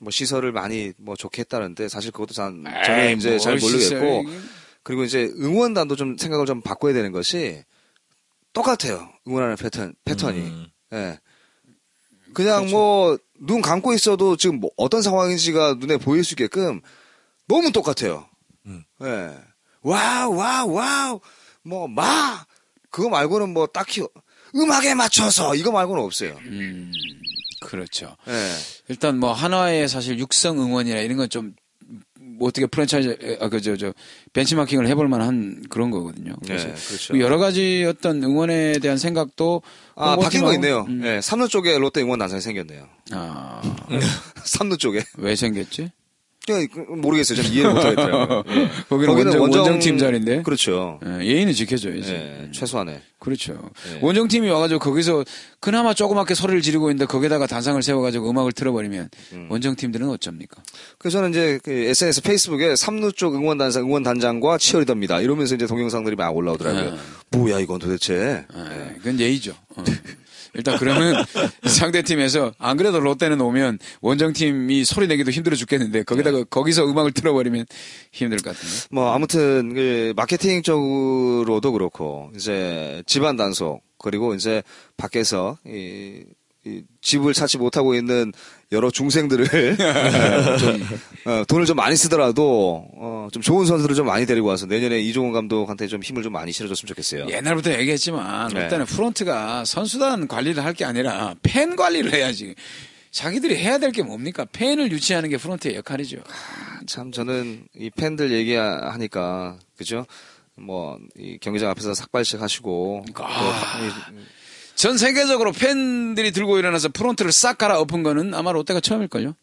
뭐 시설을 많이 뭐 좋게 했다는데 사실 그것도 전, 에이, 저는 이제 잘뭘 모르겠고 시설. 그리고 이제 응원단도 좀 생각을 좀 바꿔야 되는 것이 똑같아요. 응원하는 패턴 패턴이. 음. 예. 그냥 뭐눈 감고 있어도 지금 뭐 어떤 상황인지가 눈에 보일 수 있게끔 너무 똑같아요. 음. 예. 와우 와우 와우. 뭐막 그거 말고는 뭐 딱히 음악에 맞춰서 이거 말고는 없어요. 음, 그렇죠. 예. 일단 뭐 한화의 사실 육성 응원이나 이런 건 좀 뭐 어떻게 프랜차이즈 아 그 저 저 벤치마킹을 해볼 만한 그런 거거든요. 그래서 예, 그렇죠. 그 여러 가지 어떤 응원에 대한 생각도 아, 바뀐 거 있네요. 음. 예, 삼루 쪽에 롯데 응원 단상이 생겼네요. 아, 삼루 쪽에. 왜 생겼지? 그- 모르겠어요. 저는 이해를 못하겠더라고요. 예. 거기는 원정- 원정 팀 자리인데? 그렇죠. 예, 예의는 지켜줘야지. 예, 최소한의. 그렇죠. 예. 원정 팀이 와가지고 거기서 그나마 조그맣게 소리를 지르고 있는데 거기다가 단상을 세워가지고 음악을 틀어버리면 음. 원정 팀들은 어쩝니까? 그래서 저는 이제 그 SNS 페이스북에 삼루 쪽 응원단장, 응원 단장과 치어리더입니다. 이러면서 이제 동영상들이 막 올라오더라고요. 네. 뭐야, 이건 도대체. 예, 그건 예의죠. 어. 일단 그러면 상대팀에서 안 그래도 롯데는 오면 원정팀이 소리 내기도 힘들어 죽겠는데 거기다가 네. 거기서 음악을 틀어버리면 힘들 것 같은데. 뭐, 아무튼, 그, 마케팅 쪽으로도 그렇고, 이제, 집안 단속, 그리고 이제, 밖에서, 이, 이 집을 찾지 못하고 있는 여러 중생들을 좀 어, 돈을 좀 많이 쓰더라도 어, 좀 좋은 선수들을 좀 많이 데리고 와서 내년에 이종훈 감독한테 좀 힘을 좀 많이 실어줬으면 좋겠어요. 옛날부터 얘기했지만 네. 롯데는 프론트가 선수단 관리를 할 게 아니라 팬 관리를 해야지. 자기들이 해야 될 게 뭡니까? 팬을 유치하는 게 프론트의 역할이죠. 참 저는 이 팬들 얘기하니까 그죠? 뭐 이 경기장 앞에서 삭발식 하시고 아. 또 이- 전 세계적으로 팬들이 들고 일어나서 프론트를 싹 갈아 엎은 거는 아마 롯데가 처음일걸요?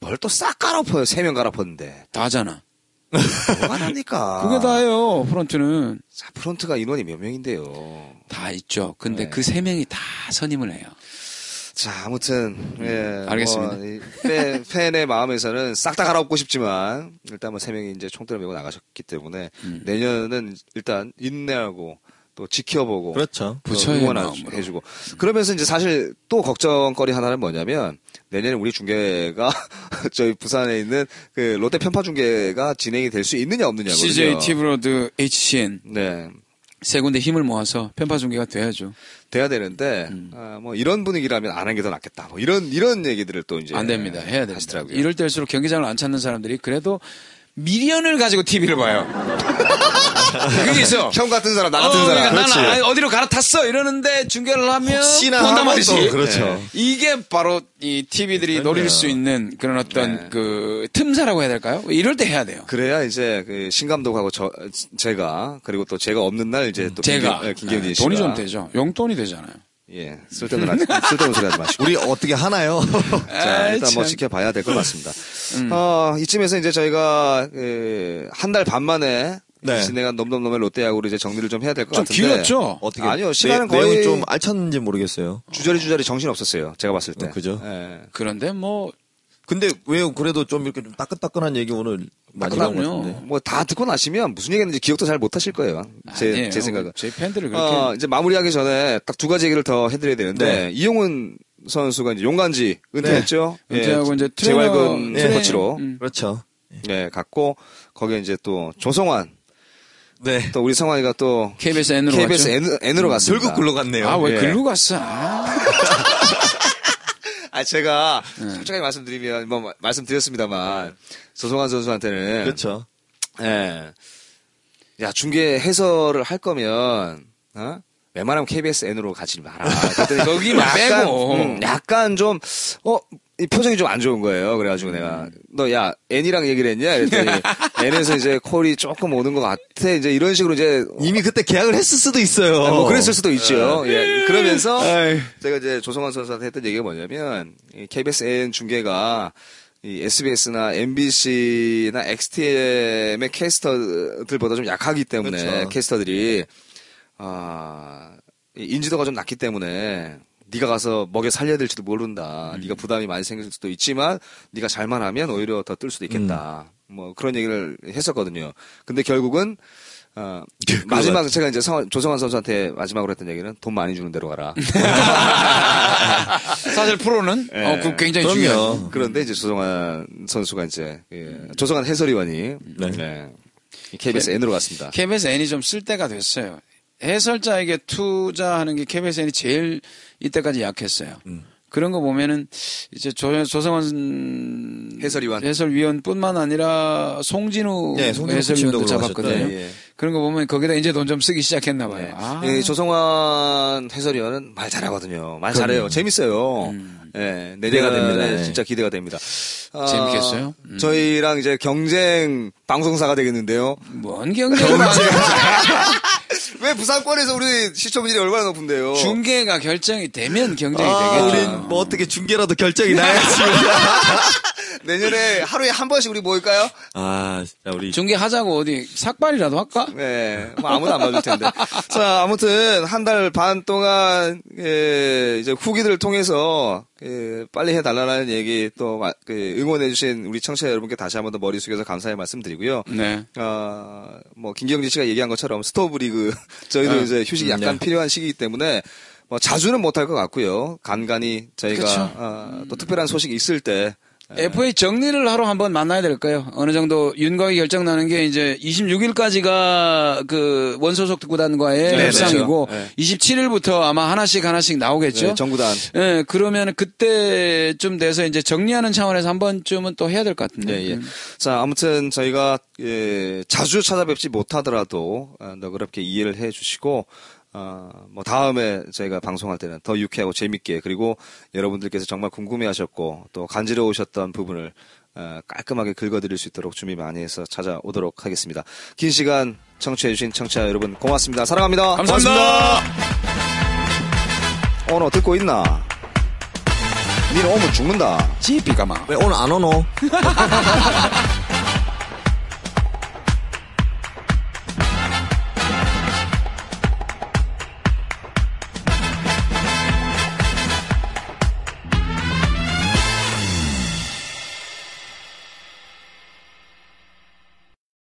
뭘 또 싹 갈아엎어요. 세 명 갈아엎었는데. 다잖아. 뭐가 납니까? 그게 다예요, 프론트는. 자, 프론트가 인원이 몇 명인데요. 다 있죠. 근데 네. 그 세 명이 다 선임을 해요. 자, 아무튼, 예. 알겠습니다. 뭐, 이 팬, 팬의 마음에서는 싹 다 갈아엎고 싶지만, 일단 뭐 세 명이 이제 총대를 메고 나가셨기 때문에, 음. 내년은 일단 인내하고, 또 지켜보고, 그렇죠. 부처의 마음으로. 응원해주고. 그러면서 이제 사실 또 걱정거리 하나는 뭐냐면, 내년에 우리 중계가, 저희 부산에 있는 그 롯데 편파 중계가 진행이 될 수 있느냐 없느냐거든요. CJ 티브로드 HCN 네. 세 군데 힘을 모아서 편파 중계가 돼야죠. 돼야 되는데, 음. 아, 뭐 이런 분위기라면 안 하는 게 더 낫겠다. 뭐 이런, 이런 얘기들을 또 이제. 안 됩니다. 해야 됩니다. 하시더라고요. 이럴 때일수록 경기장을 안 찾는 사람들이 그래도 미련을 가지고 TV를 봐요. 그게 있어. 형 같은 사람, 나 같은 어, 사람. 그러니까 나는 아니, 어디로 갈아탔어 이러는데 중계를 하면 혹시나 본단 말이지. 또 그렇죠. 네. 이게 바로 이 TV들이 노릴 수 있는 그런 어떤 네. 그 틈사라고 해야 될까요? 이럴 때 해야 돼요. 그래야 이제 그 신감독하고 저 제가 그리고 또 제가 없는 날 이제 또 제가 김경, 김경진 네, 씨가 돈이 좀 되죠. 용돈이 되잖아요. 예 쓸데없는 쓸데없는 소리 하지 마시고 우리 어떻게 하나요? 자 일단 뭐 참. 지켜봐야 될 것 같습니다. 어 이쯤에서 이제 저희가 그, 한달 반 만에 네. 진행한 넘넘넘의 롯데야구로 이제 정리를 좀 해야 될것좀 같은데 길었죠? 어떻게 아니요, 시간은 내, 내용이 거의- 좀 알찼는지 모르겠어요. 주저리 주저리 정신 없었어요. 제가 봤을 때. 어, 그죠? 예. 그런데 뭐 근데 왜 그래도 좀 이렇게 좀 따끈따끈한 얘기 오늘 많이 나온 것 그럼요. 같은데. 뭐 다 듣고 나시면 무슨 얘기했는지 기억도 잘 못하실 거예요. 제, 아니에요. 제 생각은. 제 팬들을 그렇게 어, 이제 마무리하기 전에 딱 두 가지 얘기를 더 해드려야 되는데 네. 이용훈 선수가 이제 용간지 은퇴했죠. 네. 은퇴하고 이제 트레이너- 재활군 트레이너- 코치로 음. 그렇죠. 네, 갔고 거기에 이제 또 조성환 네. 또 우리 성환이가 또 KBS N으로 KBS 갔죠. N, N으로 갔습니다. 결국 글로 갔네요. 아, 왜 예. 글로 갔어? 아. 아 제가 네. 솔직하게 말씀드리면 뭐 마- 말씀드렸습니다만 조성환 선수한테는 그렇죠. 예. 야, 중계 해설을 할 거면, 어? 웬만하면 KBS N으로 가지 마라. 그랬더니 거기만 빼고. 음, 약간 좀, 어, 이 표정이 좀 안 좋은 거예요. 그래가지고 내가, 너 야, N이랑 얘기를 했냐? 그랬더니, N에서 이제 콜이 조금 오는 것 같아. 이제 이런 식으로 이제, 이미 그때 계약을 했을 수도 있어요. 아, 뭐 그랬을 수도 있죠. 예. 그러면서 아이. 제가 이제 조성환 선수한테 했던 얘기가 뭐냐면 이 KBS N 중계가 이 SBS나 MBC나 XTM의 캐스터들보다 좀 약하기 때문에 그렇죠. 캐스터들이 아이 인지도가 좀 낮기 때문에 네가 가서 먹여 살려야 될지도 모른다. 음. 네가 부담이 많이 생길 수도 있지만 네가 잘만 하면 오히려 더 뜰 수도 있겠다. 음. 뭐 그런 얘기를 했었거든요. 근데 결국은 어, 마지막 제가 이제 성- 조성환 선수한테 마지막으로 했던 얘기는 돈 많이 주는 대로 가라. 사실 프로는 예. 어, 그 굉장히 그럼요. 중요하죠. 그런데 이제 조성환 선수가 이제 예, 조성환 해설위원이 네. 네. 이 KBS N으로 갔습니다. KBS N이 좀 쓸 때가 됐어요. 해설자에게 투자하는 게 KBS N이 제일 이때까지 약했어요. 음. 그런 거 보면은 이제 조, 조성원 해설위원. 해설위원뿐만 아니라 송진우 네, 송진우 해설위원도 잡았거든요. 예. 그런 거 보면 거기다 이제 돈 좀 쓰기 시작했나 봐요. 네. 아. 예, 조성환 해설위원은 말 잘하거든요. 말 잘해요. 재밌어요. 예, 기대가 내년에 됩니다. 예. 진짜 기대가 됩니다. 아, 재밌겠어요? 음. 저희랑 이제 경쟁 방송사가 되겠는데요. 뭔 경쟁을 하는 왜 부산권에서 우리 시청률이 얼마나 높은데요? 중계가 결정이 되면 경쟁이 아, 되겠죠. 우린 뭐 어떻게 중계라도 결정이 나야지. 내년에 하루에 한 번씩 우리 모일까요? 아, 진짜 우리. 중계하자고 어디 삭발이라도 할까? 네, 뭐 아무도 안 봐줄 텐데. 자, 아무튼 한 달 반 동안 예, 이제 후기들을 통해서 예, 빨리 해달라는 얘기 또 마- 그 응원해주신 우리 청취자 여러분께 다시 한 번 더 머리 숙여서 감사의 말씀드리고요. 네. 어, 뭐 김경진 씨가 얘기한 것처럼 스토브 리그 저희도 네. 이제 휴식이 약간 네. 필요한 시기이기 때문에 뭐 자주는 못할 것 같고요. 간간히 저희가. 어, 또 특별한 소식이 있을 때 FA 정리를 하러 한번 만나야 될까요? 어느 정도 윤곽이 결정 나는 게 이제 26일까지가 그 원소속 구단과의 네, 협상이고 그렇죠. 네. 27일부터 아마 하나씩 하나씩 나오겠죠. 네, 정구단 예, 그러면 그때쯤 돼서 이제 정리하는 차원에서 한 번쯤은 또 해야 될 것 같은데. 예, 예. 음. 자, 아무튼 저희가 예, 자주 찾아뵙지 못하더라도 어, 너그럽게 이해를 해 주시고 어, 뭐 다음에 저희가 방송할 때는 더 유쾌하고 재밌게 그리고 여러분들께서 정말 궁금해하셨고 또 간지러우셨던 부분을 어, 깔끔하게 긁어드릴 수 있도록 준비 많이 해서 찾아오도록 하겠습니다. 긴 시간 청취해주신 청취자 여러분 고맙습니다. 사랑합니다. 감사합니다. 고맙습니다. 오너 듣고 있나? 니는 오면 죽는다. 지피가마. 왜 오늘 안 오노?